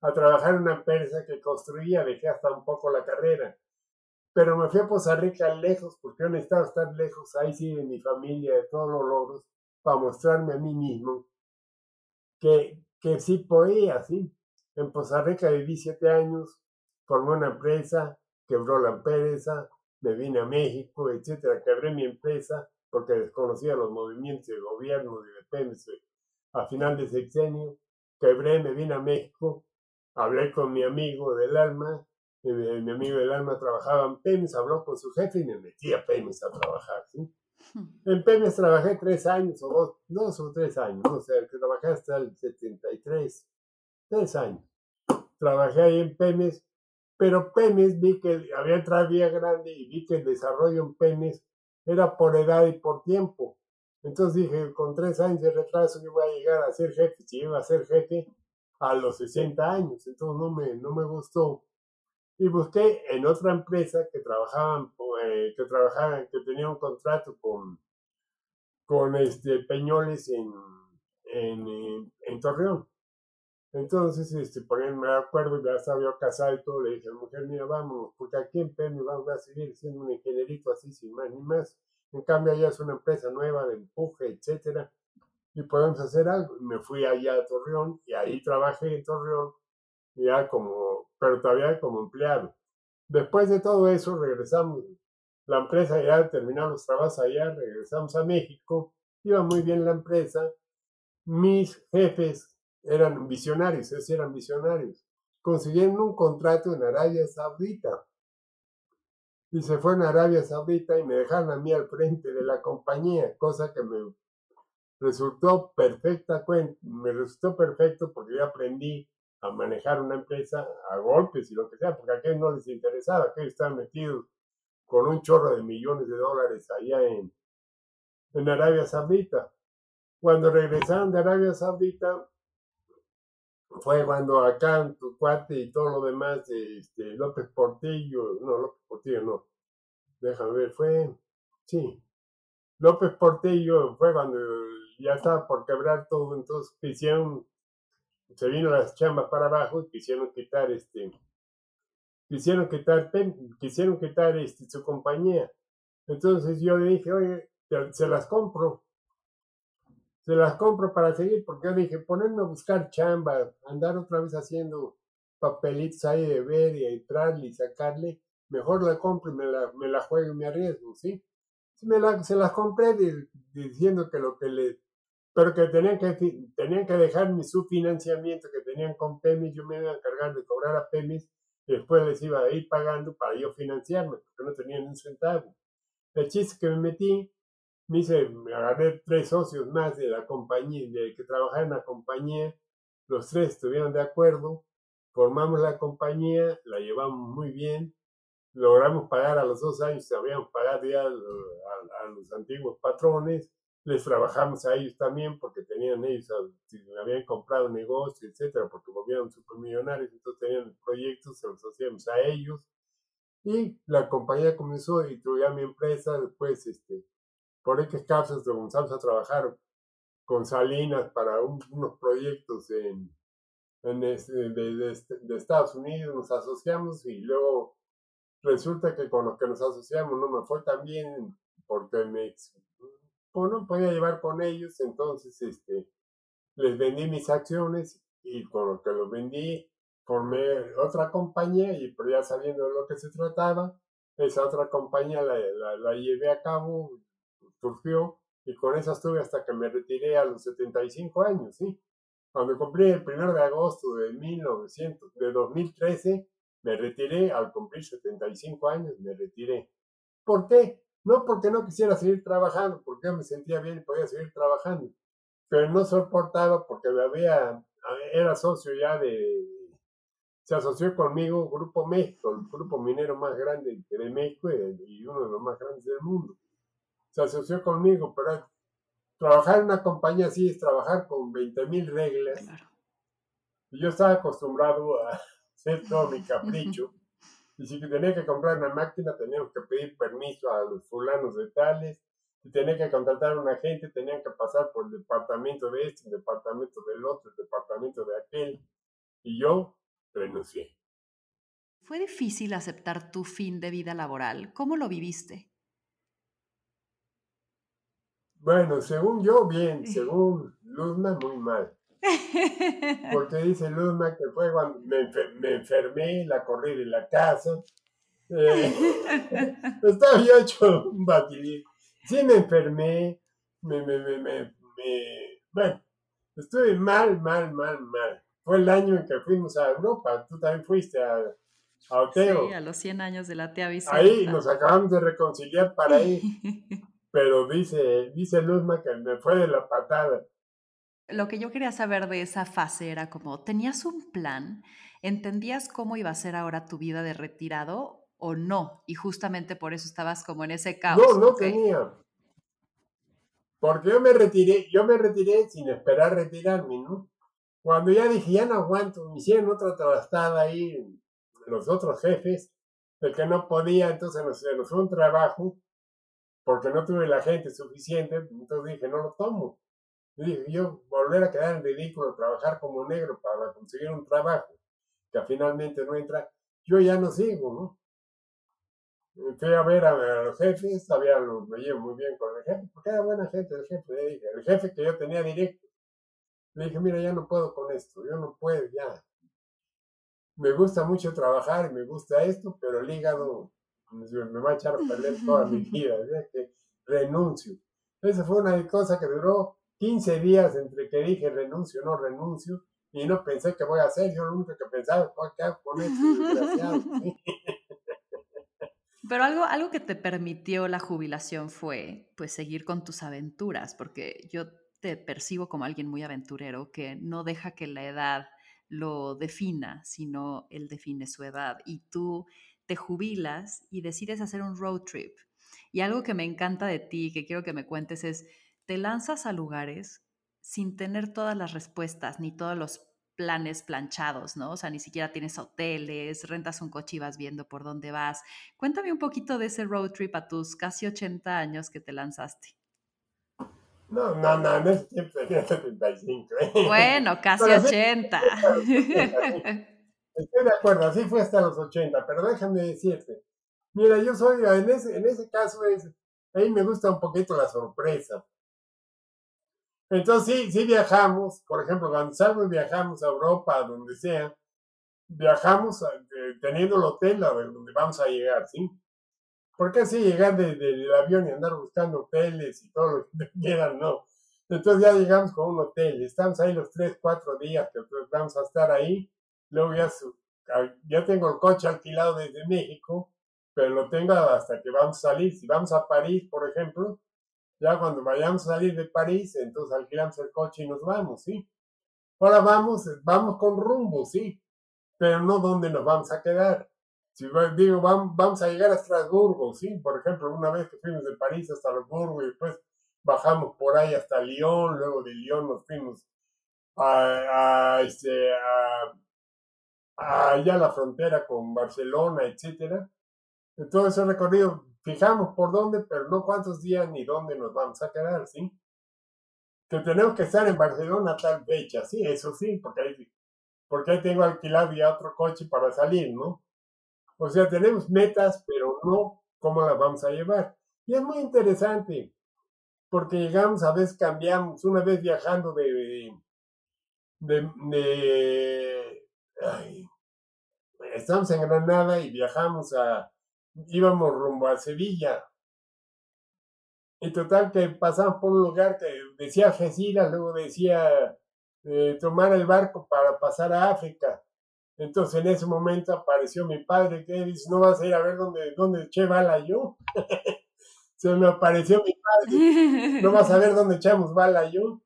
a trabajar en una empresa que construía, dejé hasta un poco la carrera. Pero me fui a Poza Rica lejos, porque yo necesitaba estar lejos, ahí sí, de mi familia, de todos los logros, para mostrarme a mí mismo que, que sí podía, sí. En Poza Rica viví siete años, formé una empresa, quebró la empresa, me vine a México, etcétera, quebré mi empresa porque desconocía los movimientos de gobierno de a final de sexenio, quebré, me vine a México, hablé con mi amigo del alma, mi amigo del alma trabajaba en PEMES, habló con su jefe y me metí a PEMES a trabajar, ¿sí? En PEMES trabajé tres años, o dos, dos o tres años, no sé, que trabajé hasta el 73, tres años. Trabajé ahí en PEMES, pero PEMES vi que había entrado Vía Grande y vi que el desarrollo en PEMES era por edad y por tiempo. Entonces dije, con tres años de retraso yo voy a llegar a ser jefe. Si iba a ser jefe, a los 60 años, entonces no me, no me gustó. Y busqué en otra empresa que trabajaban, eh, que trabajaban, que tenía un contrato con, con este Peñoles en, en, en, Torreón. Entonces, este, por ahí me acuerdo, ya estaba yo casado y todo, le dije a la mujer, mira, vamos, porque aquí en Peño vamos a seguir siendo un ingenierito así, sin más ni más. En cambio, allá es una empresa nueva de empuje, etcétera, y podemos hacer algo. Me fui allá a Torreón y ahí trabajé en Torreón, ya como, pero todavía como empleado. Después de todo eso, regresamos. La empresa ya terminó los trabajos allá, regresamos a México, iba muy bien la empresa. Mis jefes eran visionarios, ellos eran visionarios. Consiguieron un contrato en Arabia Saudita y se fue a Arabia Saudita y me dejaron a mí al frente de la compañía, cosa que me resultó perfecta, me resultó perfecto porque yo aprendí a manejar una empresa a golpes y lo que sea, porque a aquellos no les interesaba, aquellos estaban metidos con un chorro de millones de dólares allá en, en Arabia Saudita. Cuando regresaron de Arabia Saudita, fue cuando acá tu cuate y todo lo demás, este, López Portillo, no, López Portillo no, déjame ver, fue, sí, López Portillo fue cuando ya estaba por quebrar todo, entonces quisieron, se vino las chambas para abajo y quisieron quitar este, quisieron quitar, quisieron quitar este, su compañía. Entonces yo le dije, oye, se las compro se las compro para seguir, porque yo dije, ponerme a buscar chamba, andar otra vez haciendo papelitos ahí de ver y entrarle y sacarle, mejor la compro y me la, me la juego y me arriesgo, ¿sí? Me la, se las compré diciendo que lo que le... Pero que tenían que, tenían que dejar mi subfinanciamiento que tenían con PEMIS, yo me iba a encargar de cobrar a PEMIS y después les iba a ir pagando para yo financiarme, porque no tenían un centavo. El chiste que me metí, me hice, me agarré tres socios más de la compañía, de que trabajaban en la compañía, los tres estuvieron de acuerdo, formamos la compañía, la llevamos muy bien, logramos pagar a los dos años, habíamos pagado ya a, los antiguos patrones, les trabajamos a ellos también porque tenían ellos, habían comprado negocios, etcétera, porque volvieron supermillonarios, entonces tenían proyectos, se los hacíamos a ellos. Y la compañía comenzó y a mi empresa, después este, por X casos comenzamos a trabajar con Salinas para unos proyectos en, este, de, Estados Unidos, nos asociamos y luego resulta que con los que nos asociamos no me fue tan bien porque me no podía llevar con ellos, entonces este, les vendí mis acciones y con lo que los vendí formé otra compañía y pero ya sabiendo de lo que se trataba, esa otra compañía la, la llevé a cabo surgió y con esa estuve hasta que me retiré a los 75 años, ¿sí? Cuando cumplí el 1 de agosto de 1900, de 2013, me retiré, al cumplir 75 años, me retiré. ¿Por qué? No porque no quisiera seguir trabajando, porque me sentía bien y podía seguir trabajando, pero no soportaba porque me había, era socio ya de, se asoció conmigo Grupo México, el grupo minero más grande de México y uno de los más grandes del mundo se asoció conmigo, pero trabajar en una compañía así es trabajar con 20 mil reglas. Y yo estaba acostumbrado a hacer todo mi capricho. Y si tenía que comprar una máquina, teníamos que pedir permiso a los fulanos de tales. Si tenía que contratar a un agente, tenían que pasar por el departamento de este, el departamento del otro, el departamento de aquel. Y yo renuncié. ¿Fue difícil aceptar tu fin de vida laboral? ¿Cómo lo viviste? Bueno, según yo, bien, según Luzma, muy mal. Porque dice Luzma que fue cuando me, enfermé, la corrí de la casa. Eh, estaba yo hecho un batidito. Sí me enfermé, me, me, me, me, bueno, estuve mal, mal, mal, mal. Fue el año en que fuimos a Europa, tú también fuiste a, a Oteo. Sí, a los 100 años de la tía Vicenta. Ahí nos acabamos de reconciliar para ir. pero dice, dice Luzma que me fue de la patada. Lo que yo quería saber de esa fase era como, ¿tenías un plan? ¿Entendías cómo iba a ser ahora tu vida de retirado o no? Y justamente por eso estabas como en ese caos. No, no tenía. Porque yo me retiré, yo me retiré sin esperar retirarme, ¿no? Cuando ya dije, ya no aguanto, me hicieron otra trastada ahí los otros jefes, el que no podía, entonces nos, nos fue un trabajo porque no tuve la gente suficiente, entonces dije, no lo tomo. Dije, yo volver a quedar en ridículo, trabajar como negro para conseguir un trabajo que finalmente no entra, yo ya no sigo, ¿no? fui a ver a, los jefes, había, me llevo muy bien con el jefe, porque era buena gente el jefe, el jefe que yo tenía directo. Le dije, mira, ya no puedo con esto, yo no puedo, ya. Me gusta mucho trabajar y me gusta esto, pero el hígado pues, me va a echar a perder toda mi vida, que renuncio. Esa fue una cosa que duró 15 días entre que dije renuncio, no renuncio, y no pensé que voy a hacer, yo lo único que pensaba, ¿qué hago con esto? Desgraciado. Pero algo, algo que te permitió la jubilación fue pues seguir con tus aventuras, porque yo te percibo como alguien muy aventurero que no deja que la edad lo defina, sino él define su edad. Y tú te jubilas y decides hacer un road trip. Y algo que me encanta de ti, que quiero que me cuentes, es, te lanzas a lugares sin tener todas las respuestas ni todos los planes planchados, ¿no? O sea, ni siquiera tienes hoteles, rentas un coche y vas viendo por dónde vas. Cuéntame un poquito de ese road trip a tus casi 80 años que te lanzaste. No, no, no, no es tenía 75. ¿eh? Bueno, casi 80. Estoy de acuerdo, así fue hasta los 80, pero déjame decirte. Mira, yo soy, en ese, en ese caso, es, ahí me gusta un poquito la sorpresa. Entonces sí, sí viajamos, por ejemplo, cuando salgo y viajamos a Europa, a donde sea, viajamos eh, teniendo el hotel a donde vamos a llegar, ¿sí? Porque así llegar desde el avión y andar buscando hoteles y todo lo que quieran, no. Entonces ya llegamos con un hotel, estamos ahí los tres, cuatro días que vamos a estar ahí, luego ya, ya tengo el coche alquilado desde México, pero lo tengo hasta que vamos a salir. Si vamos a París, por ejemplo, ya cuando vayamos a salir de París, entonces alquilamos el coche y nos vamos, ¿sí? Ahora vamos, vamos con rumbo, ¿sí? Pero no donde nos vamos a quedar. Si digo, vamos, a llegar a Estrasburgo, ¿sí? Por ejemplo, una vez que fuimos de París hasta Estrasburgo y después bajamos por ahí hasta Lyon, luego de Lyon nos fuimos a, a, este, allá a la frontera con Barcelona, etcétera. Todo ese recorrido fijamos por dónde, pero no cuántos días ni dónde nos vamos a quedar, ¿sí? Que tenemos que estar en Barcelona tal fecha, sí, eso sí, porque ahí, porque ahí tengo alquilado ya otro coche para salir, ¿no? O sea, tenemos metas, pero no cómo las vamos a llevar. Y es muy interesante, porque llegamos, a veces cambiamos, una vez viajando de... de, de estamos en Granada y viajamos a, íbamos rumbo a Sevilla. Y total que pasamos por un lugar que decía Algeciras, luego decía eh, tomar el barco para pasar a África. Entonces en ese momento apareció mi padre que dice, no vas a ir a ver dónde, dónde eché bala yo. Se me apareció mi padre, no vas a ver dónde echamos bala yo.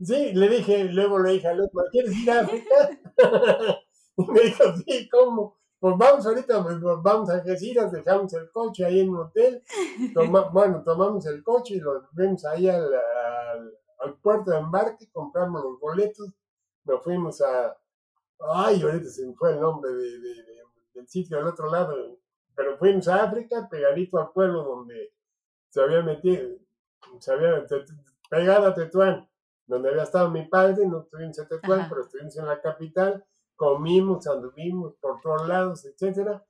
Sí, le dije, luego le dije al otro, ¿quieres ir a África? y me dijo, sí, ¿cómo? Pues vamos ahorita, pues, vamos a Algeciras, dejamos el coche ahí en un hotel, bueno, tomamos el coche y lo vemos ahí al, al, puerto de embarque, compramos los boletos, nos fuimos a, ay, ahorita se me fue el nombre de, del sitio al otro lado, pero fuimos a África, pegadito al pueblo donde se había metido, se había pegado a Tetuán, donde había estado mi padre, no estuvimos en Tetuán, pero estuvimos en la capital, comimos, anduvimos por todos lados, etcétera.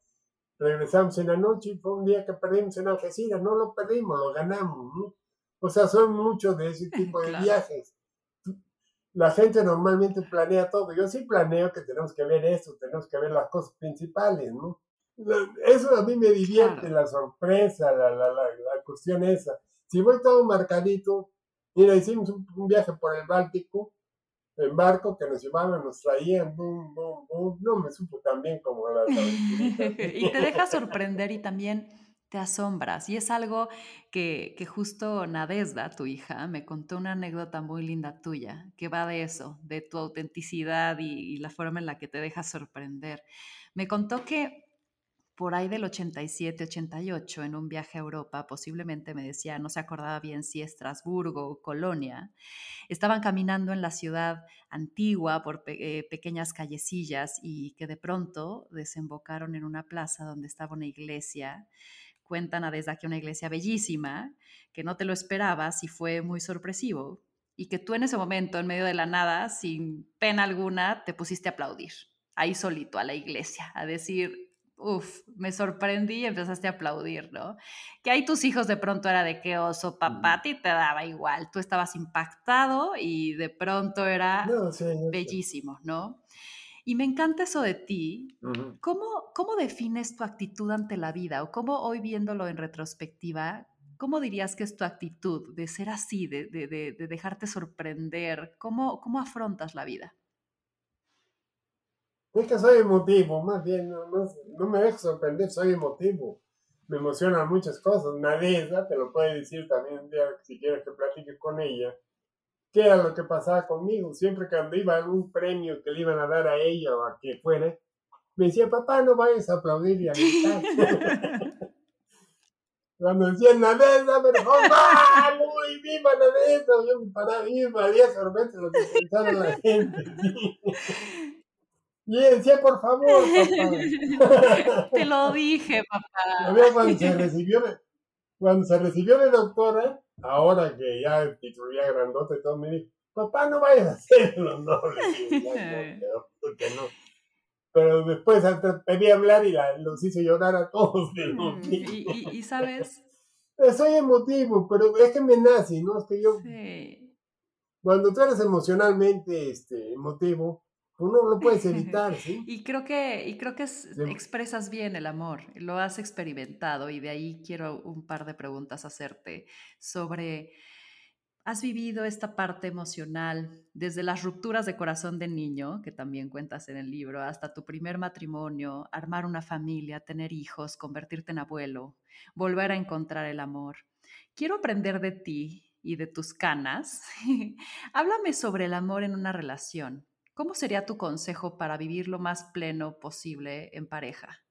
Regresamos en la noche y fue un día que perdimos en Algeciras, no lo perdimos, lo ganamos. O sea, son muchos de ese tipo de viajes. La gente normalmente planea todo. Yo sí planeo que tenemos que ver esto, tenemos que ver las cosas principales, ¿no? Eso a mí me divierte, la sorpresa, la, la, la, cuestión esa. Si voy todo marcadito, mira, hicimos un viaje por el Báltico, en barco que nos llevaban, nos traían, boom, boom, boom. No me supo tan bien como las Y te deja sorprender y también te asombras. Y es algo que, que justo Nadesda, tu hija, me contó una anécdota muy linda tuya, que va de eso, de tu autenticidad y, y la forma en la que te deja sorprender. Me contó que por ahí del 87, 88, en un viaje a Europa, posiblemente me decía, no se acordaba bien si Estrasburgo o Colonia, estaban caminando en la ciudad antigua por eh, pequeñas callecillas y que de pronto desembocaron en una plaza donde estaba una iglesia. Cuentan a desde aquí una iglesia bellísima, que no te lo esperabas y fue muy sorpresivo. Y que tú en ese momento, en medio de la nada, sin pena alguna, te pusiste a aplaudir, ahí solito, a la iglesia, a decir, uf, me sorprendí y empezaste a aplaudir, ¿no? Que ahí tus hijos de pronto era de qué oso, papá, a ti te daba igual, tú estabas impactado y de pronto era bellísimo, ¿no? Y me encanta eso de ti. ¿Cómo, ¿Cómo defines tu actitud ante la vida? O cómo hoy viéndolo en retrospectiva, ¿cómo dirías que es tu actitud de ser así, de, de, de, dejarte sorprender? ¿Cómo, ¿Cómo afrontas la vida? Es que soy emotivo, más bien, no, me dejo sorprender, soy emotivo. Me emocionan muchas cosas. Nadeza te lo puede decir también si quieres que platique con ella. ¿Qué era lo que pasaba conmigo? Siempre cuando iba a algún premio que le iban a dar a ella o a quien fuera, me decía, papá, no vayas a aplaudir y a gritar. cuando decían Nadeza, dijo, ¡mamá! ¡Muy viva Nadeza! Yo me paraba y valía sorbete lo que pensaba la gente. Y decía, por favor, papá. Te lo dije, papá. Cuando se recibió de, cuando se recibió de doctora, ahora que ya titularía grandote y todo, me dijo, papá, no vayas a hacerlo. No, no, porque no. Pero después pedí hablar y la, los hice llorar a todos. Mm, y, y, y, sabes. Soy emotivo, pero es que me nace, ¿no? Es que yo. Cuando tú eres emocionalmente este, emotivo, Tú no lo puedes evitar, ¿sí? y creo que, y creo que expresas bien el amor, lo has experimentado y de ahí quiero un par de preguntas hacerte sobre, ¿has vivido esta parte emocional desde las rupturas de corazón de niño, que también cuentas en el libro, hasta tu primer matrimonio, armar una familia, tener hijos, convertirte en abuelo, volver a encontrar el amor? Quiero aprender de ti y de tus canas. Háblame sobre el amor en una relación ¿Cómo sería tu consejo para vivir lo más pleno posible en pareja?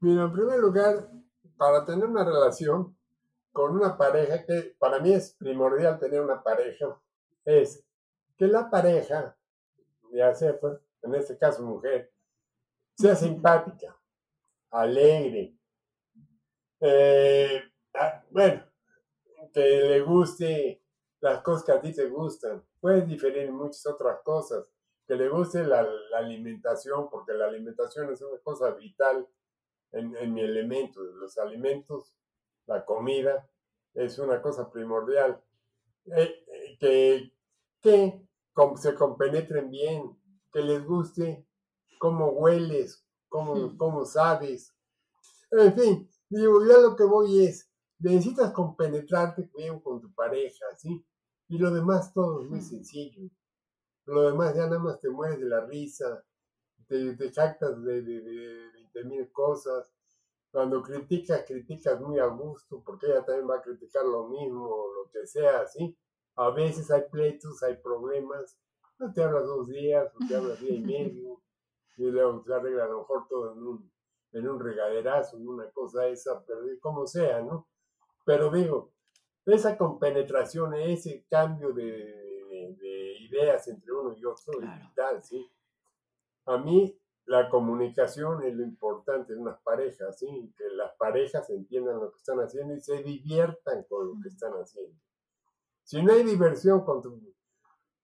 Mira, en primer lugar, para tener una relación con una pareja, que para mí es primordial tener una pareja, es que la pareja, ya sea, pues, en este caso mujer, sea simpática, alegre, eh, ah, bueno, que le guste las cosas que a ti te gustan. Puedes diferir en muchas otras cosas. Que le guste la, alimentación, porque la alimentación es una cosa vital en, mi elemento. Los alimentos, la comida, es una cosa primordial. Eh, eh, que, que se compenetren bien, que les guste cómo hueles, cómo, hmm. cómo sabes. En fin, digo, ya lo que voy es, necesitas compenetrarte bien con tu pareja, ¿sí? Y lo demás todo es muy sencillo. Lo demás ya nada más te mueres de la risa, te, te jactas de, de, 20 mil cosas. Cuando criticas, criticas muy a gusto, porque ella también va a criticar lo mismo, lo que sea, así. A veces hay pleitos, hay problemas. No te hablas dos días, o te hablas día y medio, y luego se arregla a lo mejor todo en un, en un regaderazo, en una cosa esa, pero como sea, ¿no? Pero digo, esa compenetración, ese cambio de, ideas entre uno y otro es vital, ¿sí? A mí la comunicación es lo importante en unas parejas, ¿sí? Que las parejas entiendan lo que están haciendo y se diviertan con lo que están haciendo. Si no hay diversión con tu,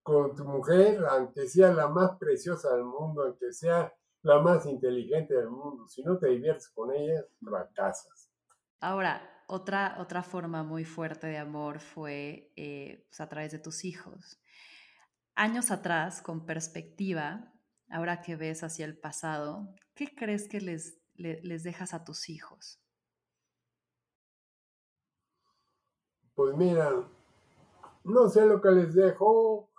con tu mujer, aunque sea la más preciosa del mundo, aunque sea la más inteligente del mundo, si no te diviertes con ella, fracasas. Ahora, otra, otra forma muy fuerte de amor fue eh, pues, a través de tus hijos. Años atrás, con perspectiva, ahora que ves hacia el pasado, ¿qué crees que les, les, dejas a tus hijos? Pues mira, no sé lo que les dejo,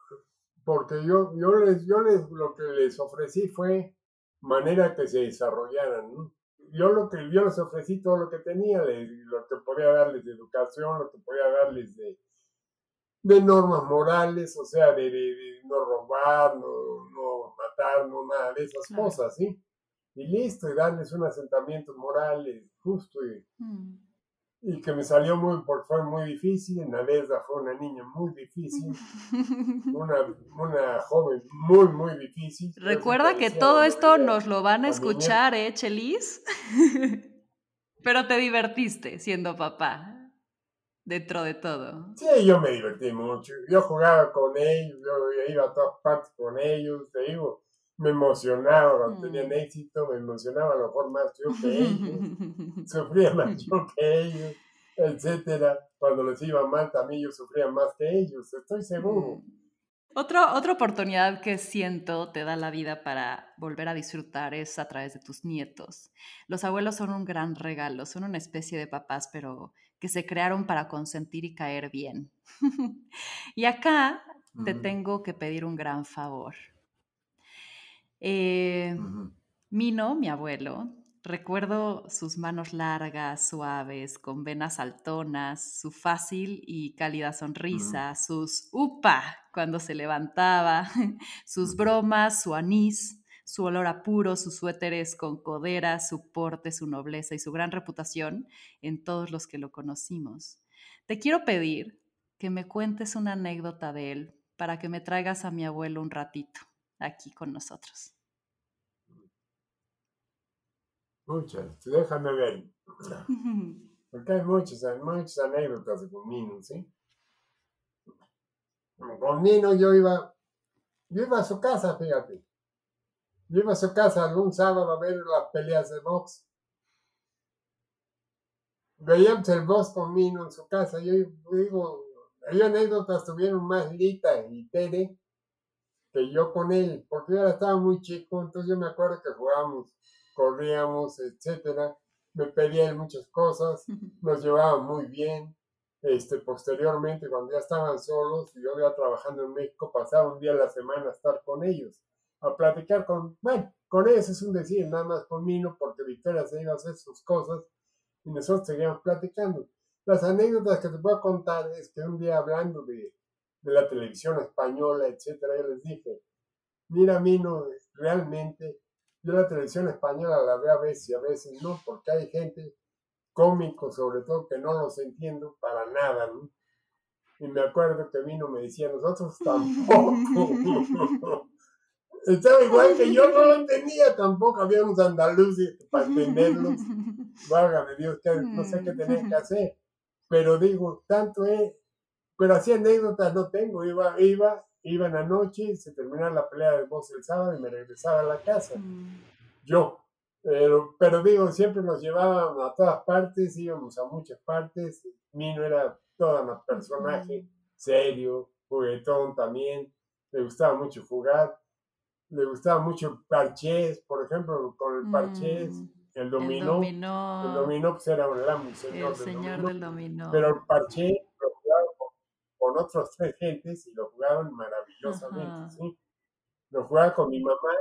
porque yo, yo, les, yo les, lo que les ofrecí fue manera que se desarrollaran, ¿no? Yo lo que yo les ofrecí todo lo que tenía, lo que podía darles de educación, lo que podía darles de, de normas morales, o sea, de, no robar, no, no, matar, no nada de esas cosas, ¿sí? Y listo, y darles un asentamiento moral justo y, mm y que me salió muy, porque fue muy difícil. Nadezda fue una niña muy difícil, una, una joven muy, muy difícil. Recuerda que todo esto nos lo van a escuchar, ¿eh, Chelis? Pero te divertiste siendo papá, dentro de todo. Sí, yo me divertí mucho. Yo jugaba con ellos, yo iba a todas partes con ellos, te digo. Me emocionaba cuando tenían mm. éxito, me emocionaba a lo mejor más yo que ellos, sufría más yo que ellos, etcétera. Cuando les iba mal también yo sufría más que ellos, estoy seguro. Mm. Otra, otra oportunidad que siento te da la vida para volver a disfrutar es a través de tus nietos. Los abuelos son un gran regalo, son una especie de papás, pero que se crearon para consentir y caer bien. y acá te tengo que pedir un gran favor. Eh, Mino, mi abuelo, recuerdo sus manos largas, suaves, con venas altonas, su fácil y cálida sonrisa, sus upa cuando se levantaba, sus bromas, su anís, su olor a puro, sus suéteres con codera, su porte, su nobleza y su gran reputación en todos los que lo conocimos. Te quiero pedir que me cuentes una anécdota de él para que me traigas a mi abuelo un ratito aquí con nosotros. Muchas, déjame ver. Porque hay muchas, hay muchas anécdotas con Nino, ¿sí? Con Nino yo iba, yo iba a su casa, fíjate. Yo iba a su casa algún sábado a ver las peleas de box. Veíamos el box con Nino en su casa. Yo digo, hay anécdotas tuvieron más Lita y Tere que yo con él, porque yo estaba muy chico, entonces yo me acuerdo que jugábamos, corríamos, etcétera, me pedían muchas cosas, nos llevaban muy bien. Este, posteriormente, cuando ya estaban solos, y yo iba trabajando en México, pasaba un día a la semana a estar con ellos, a platicar con, bueno, con ellos es un decir, nada más con Mino, porque Victoria se iba a hacer sus cosas y nosotros seguíamos platicando. Las anécdotas que te puedo contar es que un día hablando de, de la televisión española, etcétera, yo les dije, mira, Mino, realmente yo la televisión española la veo a veces y a veces no, porque hay gente, cómico sobre todo, que no los entiendo para nada, ¿no? Y me acuerdo que Mino me decía, nosotros tampoco. Estaba igual que yo, no lo entendía tampoco, habíamos andaluces para entenderlos. Válgame Dios, que no sé qué tenía que hacer. Pero digo, tanto es, pero así anécdotas no tengo. Iba, iba, iba en la noche, se terminaba la pelea de voz el sábado y me regresaba a la casa. Mm. Yo. Pero, pero digo, siempre nos llevábamos a todas partes, íbamos a muchas partes. Mino era todo un personaje serio, juguetón también. Le gustaba mucho jugar. Le gustaba mucho parchés, por ejemplo, con el parchés. Mm. El dominó. El dominó, pues era un gran señor, el señor del dominó. Pero el parché otros tres gentes y lo jugaban maravillosamente, ¿sí? Lo jugaba con mi mamá,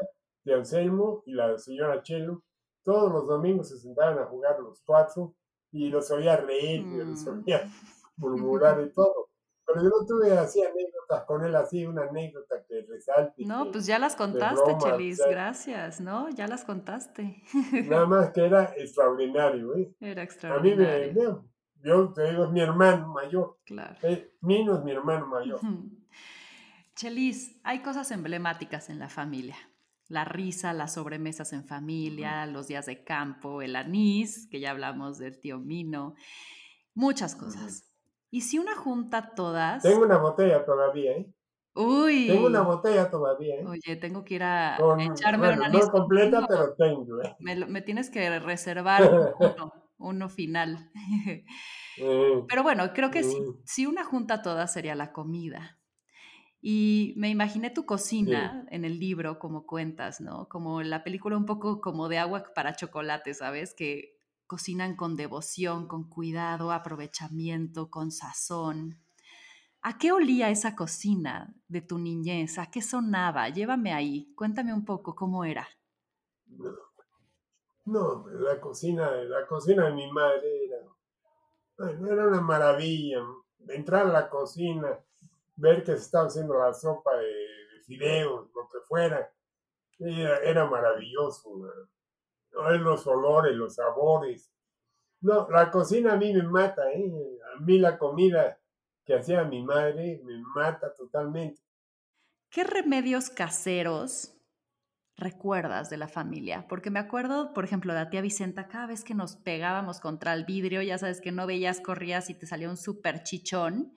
de Anselmo y la señora Chelo. Todos los domingos se sentaban a jugar los cuatro y los oía reír, y los mm. oía murmurar y todo. Pero yo no tuve así anécdotas con él, así una anécdota que resalte. No, pues ya las contaste, Chelis, gracias, ¿no? Ya las contaste. Nada más que era extraordinario, ¿eh? Era extraordinario. A mí me, yo te digo, es mi hermano mayor. Claro. Eh, Mino es mi hermano mayor. Chelis, hay cosas emblemáticas en la familia. La risa, las sobremesas en familia, los días de campo, el anís, que ya hablamos del tío Mino, muchas cosas. ¿Y si una junta todas? Tengo una botella todavía, ¿eh? Uy. Tengo una botella todavía, ¿eh? Oye, tengo que ir a echarme una No completa, pero tengo, ¿eh? Me, tienes que reservar uno, final. Pero bueno, creo que si, si, una junta todas sería la comida. Y me imaginé tu cocina en el libro, como cuentas, ¿no? Como la película un poco como de agua para chocolate, ¿sabes? Que cocinan con devoción, con cuidado, aprovechamiento, con sazón. ¿A qué olía esa cocina de tu niñez? ¿A qué sonaba? Llévame ahí, cuéntame un poco cómo era. No, la cocina, la cocina de mi madre era, era una maravilla. Entrar a la cocina, ver que se estaba haciendo la sopa de, fideos, lo que fuera, era, maravilloso los olores, los sabores. No, la cocina a mí me mata, ¿eh? A mí la comida que hacía mi madre me mata totalmente. ¿Qué remedios caseros recuerdas de la familia? Porque me acuerdo, por ejemplo, de la tía Vicenta, cada vez que nos pegábamos contra el vidrio, ya sabes que no veías, corrías y te salía un súper chichón,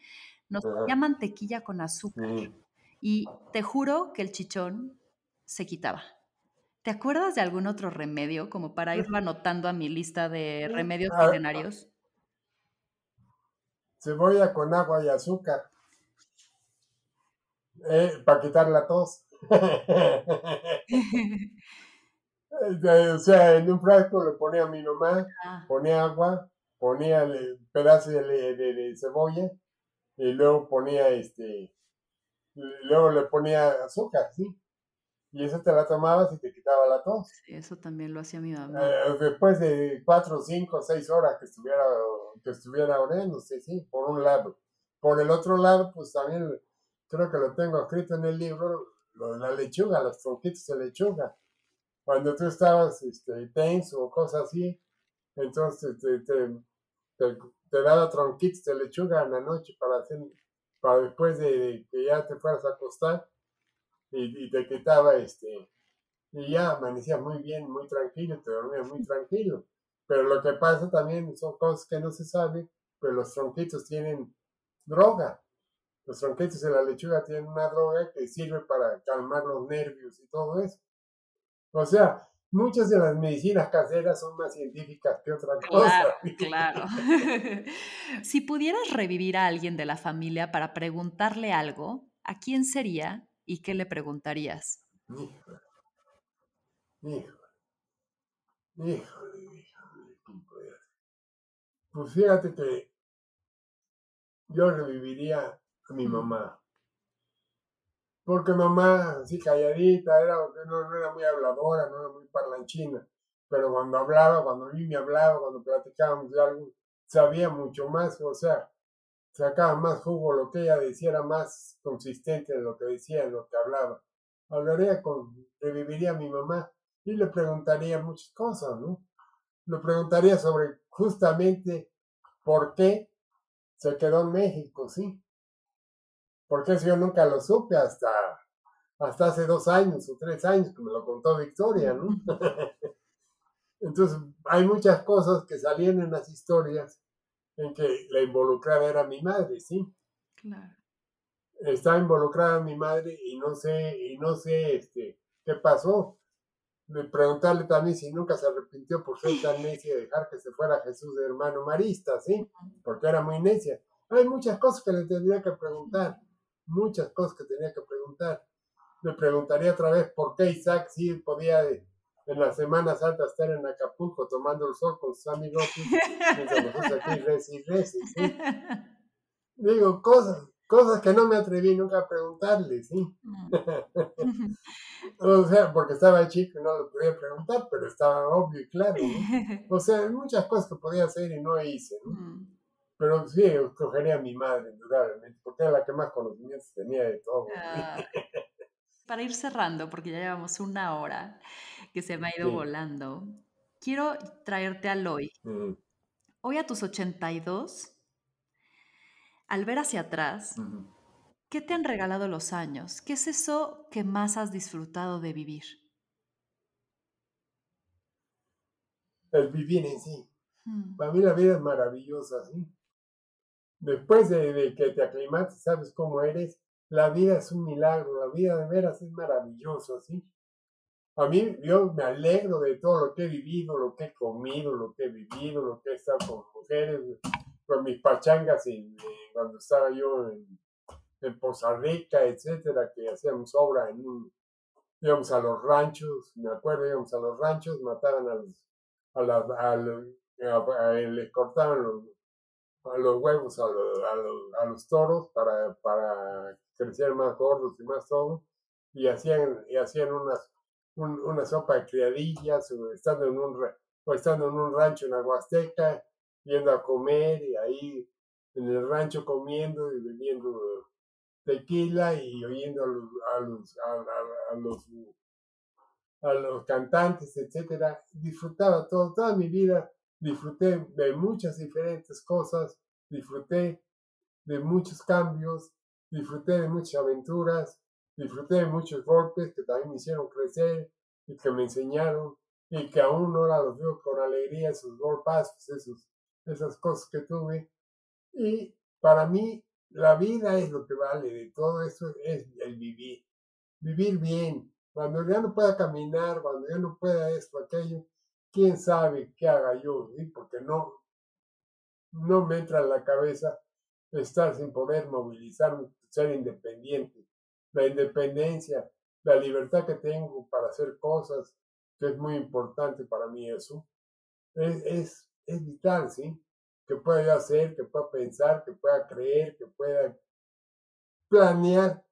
nos ponía mantequilla con azúcar. Y te juro que el chichón se quitaba. ¿Te acuerdas de algún otro remedio como para irlo anotando a mi lista de remedios milenarios? Cebolla con agua y azúcar. Eh, para quitar la tos. o sea, en un frasco le ponía a mi mamá, ah. ponía agua, ponía pedazos de, de, cebolla y luego ponía este, luego le ponía azúcar, ¿sí? Y eso te la tomabas y te quitaba la tos. Sí, eso también lo hacía mi mamá. Eh, después de cuatro, cinco, seis horas que estuviera, que estuviera sí, sí, por un lado. Por el otro lado, pues también creo que lo tengo escrito en el libro, de la lechuga, los tronquitos de lechuga. Cuando tú estabas este, tenso o cosas así, entonces te, te, daba tronquitos de lechuga en la noche para hacer, para después de que ya te fueras a acostar y, te quitaba este, y ya amanecía muy bien, muy tranquilo, te dormías muy tranquilo. Pero lo que pasa también son cosas que no se saben, pero los tronquitos tienen droga. Los tronquitos de la lechuga tienen una droga que sirve para calmar los nervios y todo eso. O sea, muchas de las medicinas caseras son más científicas que otras cosas. Claro. si pudieras revivir a alguien de la familia para preguntarle algo, ¿a quién sería y qué le preguntarías? Híjole. Híjole. Híjole, híjole. Pues fíjate que yo reviviría a mi mamá. Porque mamá, así calladita, era, no, era muy habladora, no era muy parlanchina. Pero cuando hablaba, cuando mí me hablaba, cuando platicábamos de algo, sabía mucho más, o sea, sacaba más jugo lo que ella decía, era más consistente en lo que decía, en lo que hablaba. Hablaría con, reviviría a mi mamá y le preguntaría muchas cosas, ¿no? Le preguntaría sobre justamente por qué se quedó en México, ¿sí? Porque eso yo nunca lo supe hasta, hasta hace dos años o tres años que me lo contó Victoria, ¿no? Entonces, hay muchas cosas que salían en las historias en que la involucrada era mi madre, ¿sí? Claro. Estaba involucrada mi madre y no sé, y no sé este, qué pasó. Me preguntarle también si nunca se arrepintió por ser tan necia de dejar que se fuera Jesús de hermano marista, ¿sí? Porque era muy necia. Hay muchas cosas que le tendría que preguntar muchas cosas que tenía que preguntar. Me preguntaría otra vez por qué Isaac sí podía eh, en las semanas altas estar en Acapulco tomando el sol con sus amigos mientras nosotros aquí reci, reci, ¿sí? Digo, cosas, cosas que no me atreví nunca a preguntarle, ¿sí? Mm. o sea, porque estaba chico y no lo podía preguntar, pero estaba obvio y claro, O sea, muchas cosas que podía hacer y no hice, ¿no? Pero sí, escogería a mi madre, indudablemente, porque era la que más conocimientos tenía de todo. Ah, para ir cerrando, porque ya llevamos una hora que se me ha ido volando, quiero traerte al hoy. Hoy a tus 82, al ver hacia atrás, ¿qué te han regalado los años? ¿Qué es eso que más has disfrutado de vivir? El vivir en sí. Mm. Para mí la vida es maravillosa, ¿sí? Después de, que te aclimates, sabes cómo eres, la vida es un milagro, la vida de veras es maravillosa, ¿sí? A mí, yo me alegro de todo lo que he vivido, lo que he comido, lo que he vivido, lo que he estado con mujeres, con mis pachangas y, cuando estaba yo en, en, Poza Rica, etcétera, que hacíamos obra en un, íbamos a los ranchos, me acuerdo, íbamos a los ranchos, mataban a los, a, la, a, les cortaban los, a los huevos a, los toros para, para crecer más gordos y más todo, y hacían, y hacían unas, una sopa de criadillas, o estando, en un, estando en un rancho en Aguasteca, yendo a comer, y ahí en el rancho comiendo y bebiendo tequila y oyendo a los, a los, a, los, a los cantantes, etcétera, disfrutaba toda mi vida disfruté de muchas diferentes cosas, disfruté de muchos cambios, disfruté de muchas aventuras, disfruté de muchos golpes que también me hicieron crecer y que me enseñaron y que aún ahora los veo con alegría, esos golpazos, esos, esas cosas que tuve. Y para mí la vida es lo que vale de todo eso, es el vivir. Vivir bien, Cuando ya no pueda caminar, cuando ya no pueda esto, aquello, quién sabe qué haga yo, ¿sí? porque no, no me entra en la cabeza estar sin poder movilizarme, ser independiente. La independencia, la libertad que tengo para hacer cosas, que es muy importante para mí eso, es, es, es vital, ¿sí? Que pueda hacer, que pueda pensar, que pueda creer, que pueda planear,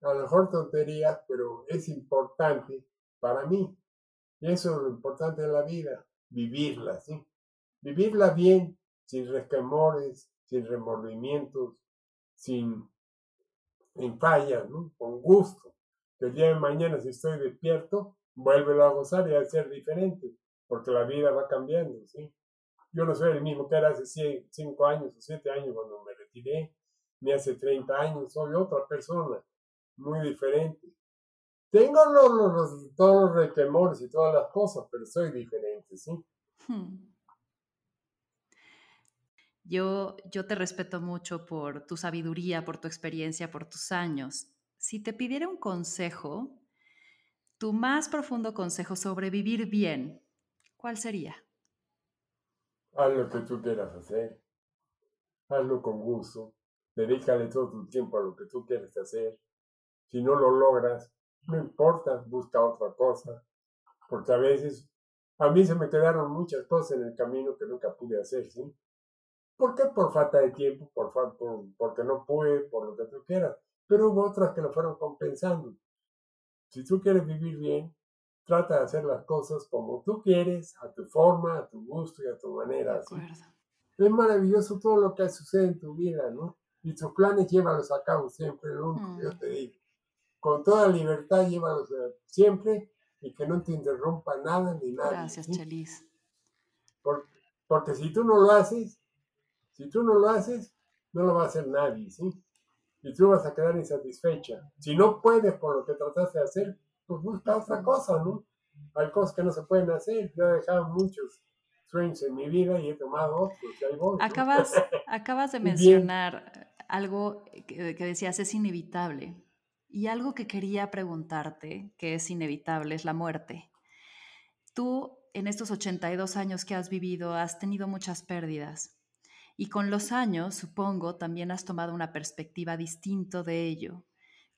a lo mejor tonterías, pero es importante para mí. Y eso es lo importante de la vida, vivirla, ¿sí? Vivirla bien, sin resquemores, sin remordimientos, sin, sin fallas, ¿no? Con gusto. El día de mañana, si estoy despierto, vuélvelo a gozar y a ser diferente, porque la vida va cambiando, ¿sí? Yo no soy el mismo que era hace 5 años o 7 años cuando me retiré, ni hace 30 años, soy otra persona, muy diferente. Tengo los, todos los requemores y todas las cosas, pero soy diferente, ¿sí? Hmm. Yo, yo te respeto mucho por tu sabiduría, por tu experiencia, por tus años. Si te pidiera un consejo, tu más profundo consejo sobre vivir bien, ¿cuál sería? Haz lo que tú quieras hacer. Hazlo con gusto. Dedícale todo tu tiempo a lo que tú quieres hacer. Si no lo logras, no importa, busca otra cosa. Porque a veces, a mí se me quedaron muchas cosas en el camino que nunca pude hacer, ¿sí? ¿Por qué? Por falta de tiempo, por, por, porque no pude, por lo que tú quieras. Pero hubo otras que lo fueron compensando. Si tú quieres vivir bien, trata de hacer las cosas como tú quieres, a tu forma, a tu gusto y a tu manera. Es maravilloso todo lo que sucede en tu vida, ¿no? Y tus planes llévalos a cabo siempre, yo mm. te digo. Con toda libertad llévalos siempre y que no te interrumpa nada ni nada. Gracias, Chelis. porque si tú no lo haces, si tú no lo haces, no lo va a hacer nadie, ¿sí? Y tú vas a quedar insatisfecha. Si no puedes por lo que trataste de hacer, pues busca otra cosa, ¿no? Hay cosas que no se pueden hacer. Yo he dejado muchos sueños en mi vida y he tomado otros. Acabas, acabas de mencionar algo que, que decías es inevitable. Y algo que quería preguntarte, que es inevitable, es la muerte. Tú, en estos 82 años que has vivido, has tenido muchas pérdidas. Y con los años, supongo, también has tomado una perspectiva distinta de ello.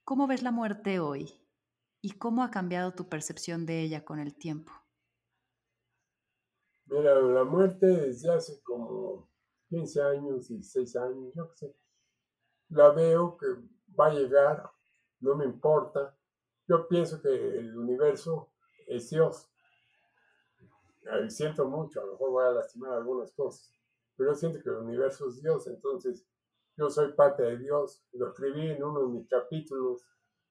¿Cómo ves la muerte hoy? ¿Y cómo ha cambiado tu percepción de ella con el tiempo? Mira, la muerte desde hace como 15 años, 16 años, yo qué sé. La veo que va a llegar, no me importa. Yo pienso que el universo es Dios. Siento mucho, a lo mejor voy a lastimar algunas cosas pero yo siento que el universo es Dios, entonces yo soy parte de Dios. Lo escribí en uno de mis capítulos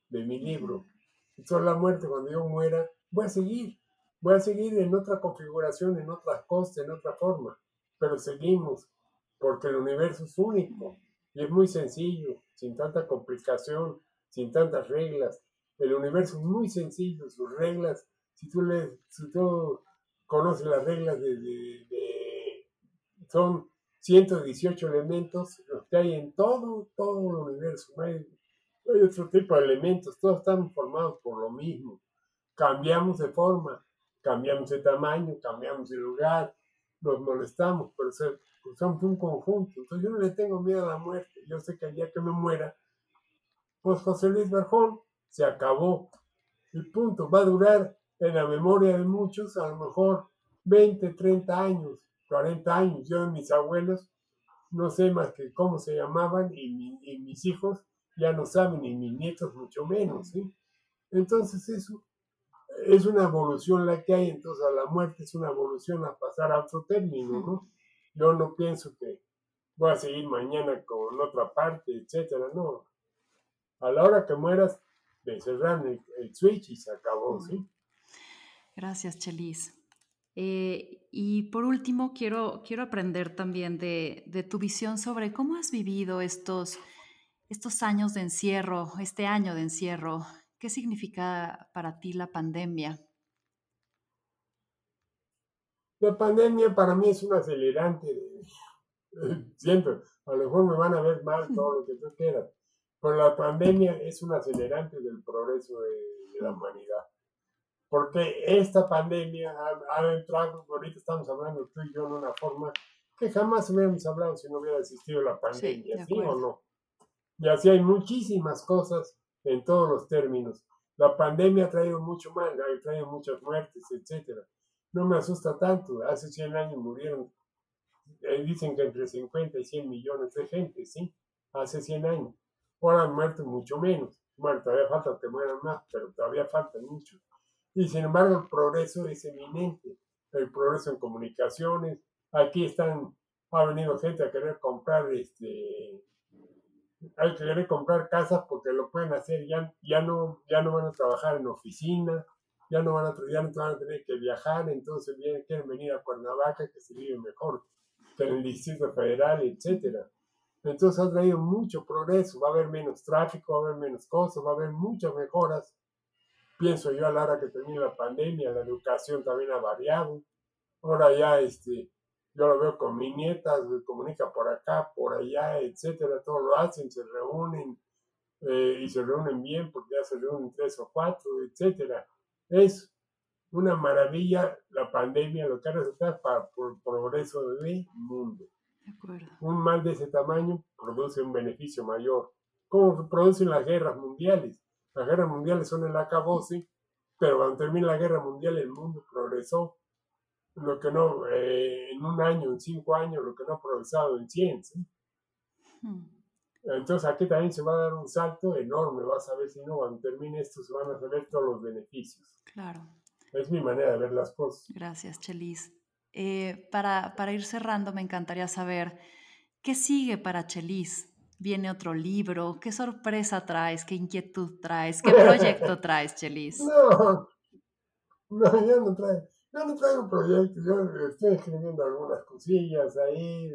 de mi libro. Entonces la muerte, cuando yo muera, voy a seguir. Voy a seguir en otra configuración, en otras cosas, en otra forma. Pero seguimos, porque el universo es único y es muy sencillo, sin tanta complicación, sin tantas reglas. El universo es muy sencillo, sus reglas, si tú, le, si tú conoces las reglas de son 118 elementos los que hay en todo, todo el universo. Hay, otro tipo de elementos, todos están formados por lo mismo. Cambiamos de forma, cambiamos de tamaño, cambiamos de lugar, nos molestamos, pero somos un conjunto. Entonces yo no le tengo miedo a la muerte. Yo sé que el día que me muera, pues José Luis Berjón se acabó. El punto va a durar en la memoria de muchos, a lo mejor 20, 30 años 40 años. Yo, mis abuelos, no sé más que cómo se llamaban y, mis hijos ya no saben, y mis nietos mucho menos. ¿sí? Entonces, eso es una evolución la que hay. Entonces, a la muerte es una evolución a pasar a otro término. ¿no? Yo no pienso que voy a seguir mañana con otra parte, etcétera. No. A la hora que mueras, me cerran el, el switch y se acabó. ¿sí? Gracias, Chelis. Eh, y por último, quiero, quiero aprender también de, de, tu visión sobre cómo has vivido estos, estos años de encierro, este año de encierro. ¿Qué significa para ti la pandemia? La pandemia para mí es un acelerante. siempre, a lo mejor me van a ver mal todo lo que tú quieras, La pandemia es un acelerante del progreso de, la humanidad. Porque esta pandemia ha, entrado, ahorita estamos hablando tú y yo en una forma que jamás hubiéramos hablado si no hubiera existido la pandemia, ¿sí, o no? Y así hay muchísimas cosas en todos los términos. La pandemia ha traído mucho mal, ha traído muchas muertes, etc. No me asusta tanto. Hace 100 años murieron, eh, dicen que entre 50 y 100 millones de gente, ¿sí? Hace 100 años. Ahora muerto mucho menos. Bueno, todavía falta que mueran más, pero todavía falta mucho. Y sin embargo, el progreso es eminente. El progreso en comunicaciones. Aquí están, ha venido gente a querer comprar este, hay que querer comprar casas porque lo pueden hacer, ya, ya, no, ya no van a trabajar en oficina, ya no van a, ya no van a tener que viajar, entonces quieren venir a Cuernavaca que se vive mejor que en el Distrito Federal, etcétera. Entonces ha traído mucho progreso, va a haber menos tráfico, va a haber menos cosas, va a haber muchas mejoras. Pienso yo a la hora que termine la pandemia, la educación también ha variado. Ahora ya este, yo lo veo con mi nieta, se comunica por acá, por allá, etcétera, todo lo hacen, se reúnen eh, y se reúnen bien porque ya se reúnen tres o cuatro, etcétera. Es una maravilla la pandemia, lo que ha resultado para el progreso del mundo. Un mal de ese tamaño produce un beneficio mayor. ¿Cómo producen las guerras mundiales? Las guerras mundiales son el acabose, pero cuando termina la guerra mundial el mundo progresó lo que no, eh, en un año, en cinco años, lo que no ha progresado en 100. Hmm. Entonces aquí también se va a dar un salto enorme, vas a ver si no, cuando termine esto se van a ver todos los beneficios. Claro. Es mi manera de ver las cosas. Gracias, Chelis. Eh, para, para ir cerrando, me encantaría saber, ¿qué sigue para Chelis? ¿Viene otro libro? ¿Qué sorpresa traes? ¿Qué inquietud traes? ¿Qué proyecto traes, Chelis? No, no, ya no trae yo no traigo proyectos, yo estoy escribiendo algunas cosillas ahí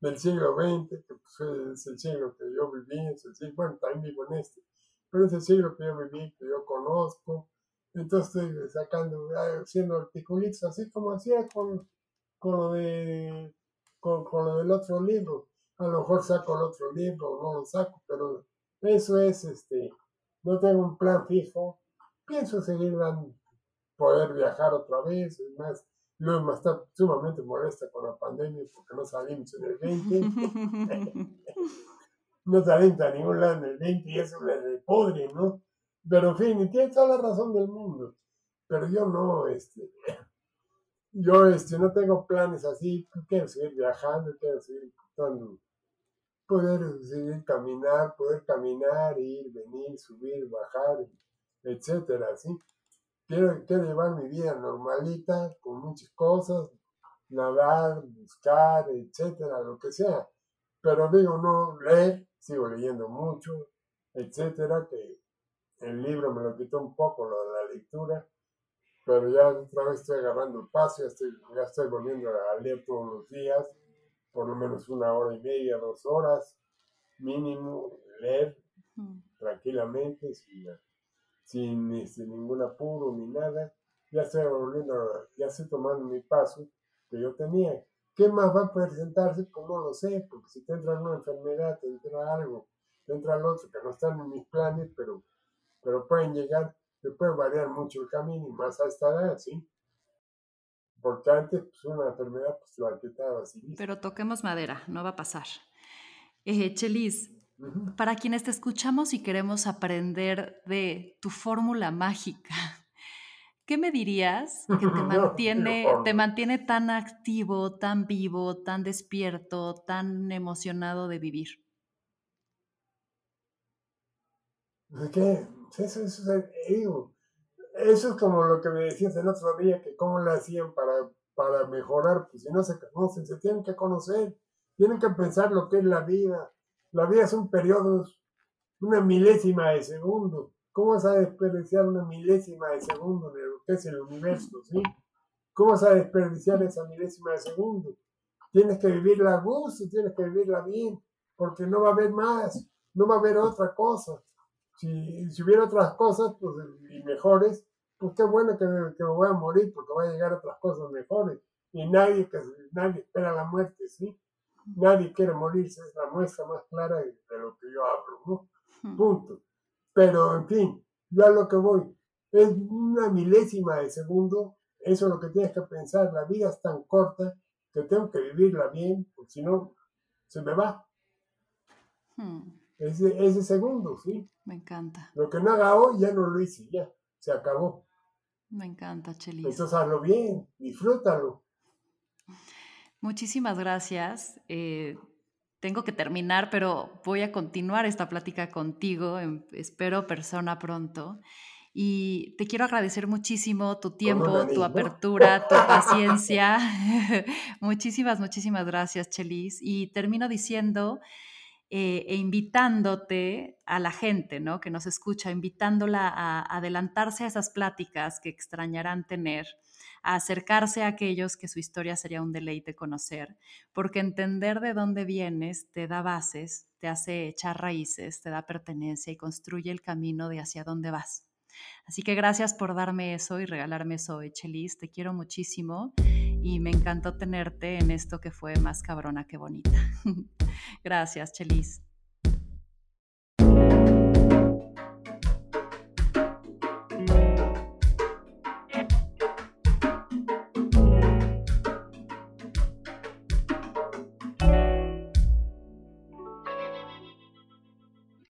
del siglo XX, que pues, es el siglo que yo viví, es el siglo, bueno, también vivo en este, pero es el siglo que yo viví, que yo conozco, entonces estoy sacando, haciendo articulitos, así como hacía con, con lo de con, con, lo del otro libro. A lo mejor saco el otro libro o no lo saco, pero eso es, este, no tengo un plan fijo. Pienso seguir dando, poder viajar otra vez, es más, luego está sumamente molesta con la pandemia porque no salimos en el 20. no salimos a ningún lado en el 20 y eso le repodre, ¿no? Pero en fin, y tiene toda la razón del mundo. Pero yo no, este, yo este, no tengo planes así, quiero seguir viajando, quiero seguir poder seguir caminar, poder caminar, ir, venir, subir, bajar, etcétera, ¿sí? quiero, llevar mi vida normalita, con muchas cosas, nadar, buscar, etcétera, lo que sea. Pero digo, no leer, sigo leyendo mucho, etcétera, que el libro me lo quitó un poco lo de la lectura, pero ya otra vez estoy agarrando el paso, ya estoy, ya estoy volviendo a leer todos los días, por lo menos una hora y media, dos horas, mínimo, leer tranquilamente, sin sin, este, ningún apuro ni nada, ya estoy volviendo, ya estoy tomando mi paso que yo tenía. ¿Qué más va a presentarse? Pues no lo sé, porque si te entra una enfermedad, te entra algo, te entra el otro, que no están en mis planes, pero, pero pueden llegar, te puede variar mucho el camino y más a esta edad, ¿sí? Porque antes, pues una enfermedad, pues la quitaba así. Pero toquemos madera, no va a pasar. Eh, Chelis, para quienes te escuchamos y queremos aprender de tu fórmula mágica, ¿qué me dirías que te mantiene, te mantiene tan activo, tan vivo, tan despierto, tan emocionado de vivir? ¿Qué? Eso, eso, eso, es como lo que me decías el otro día, que cómo lo hacían para, para mejorar, pues si no se conocen, se tienen que conocer, tienen que pensar lo que es la vida, la vida es un periodo, una milésima de segundo. ¿Cómo vas a desperdiciar una milésima de segundo de lo que es el universo? ¿sí? ¿Cómo vas a desperdiciar esa milésima de segundo? Tienes que vivirla a gusto, tienes que vivirla bien, porque no va a haber más, no va a haber otra cosa. Si, si hubiera otras cosas pues, y mejores, pues qué bueno que me, que me voy a morir, porque va a llegar otras cosas mejores. Y nadie, que, nadie espera la muerte, ¿sí? nadie quiere morirse, es la muestra más clara de, lo que yo hablo, ¿no? Punto. Pero, en fin, yo a lo que voy, es una milésima de segundo, eso es lo que tienes que pensar, la vida es tan corta que tengo que vivirla bien, porque si no, se me va. Hmm. Ese, ese segundo, ¿sí? Me encanta. Lo que no haga hoy ya no lo hice, ya, se acabó. Me encanta, Chelis. Entonces hazlo bien, disfrútalo. Muchísimas gracias. Eh, tengo que terminar, pero voy a continuar esta plática contigo. espero persona pronto. Y te quiero agradecer muchísimo tu tiempo, tu apertura, tu paciencia. muchísimas, muchísimas gracias, Chelis. Y termino diciendo eh, e invitándote a la gente ¿no? que nos escucha, invitándola a adelantarse a esas pláticas que extrañarán tener, a acercarse a aquellos que su historia sería un deleite conocer, porque entender de dónde vienes te da bases, te hace echar raíces, te da pertenencia y construye el camino de hacia dónde vas. Así que gracias por darme eso y regalarme eso, Chelis. Te quiero muchísimo y me encantó tenerte en esto que fue más cabrona que bonita. gracias, Chelis.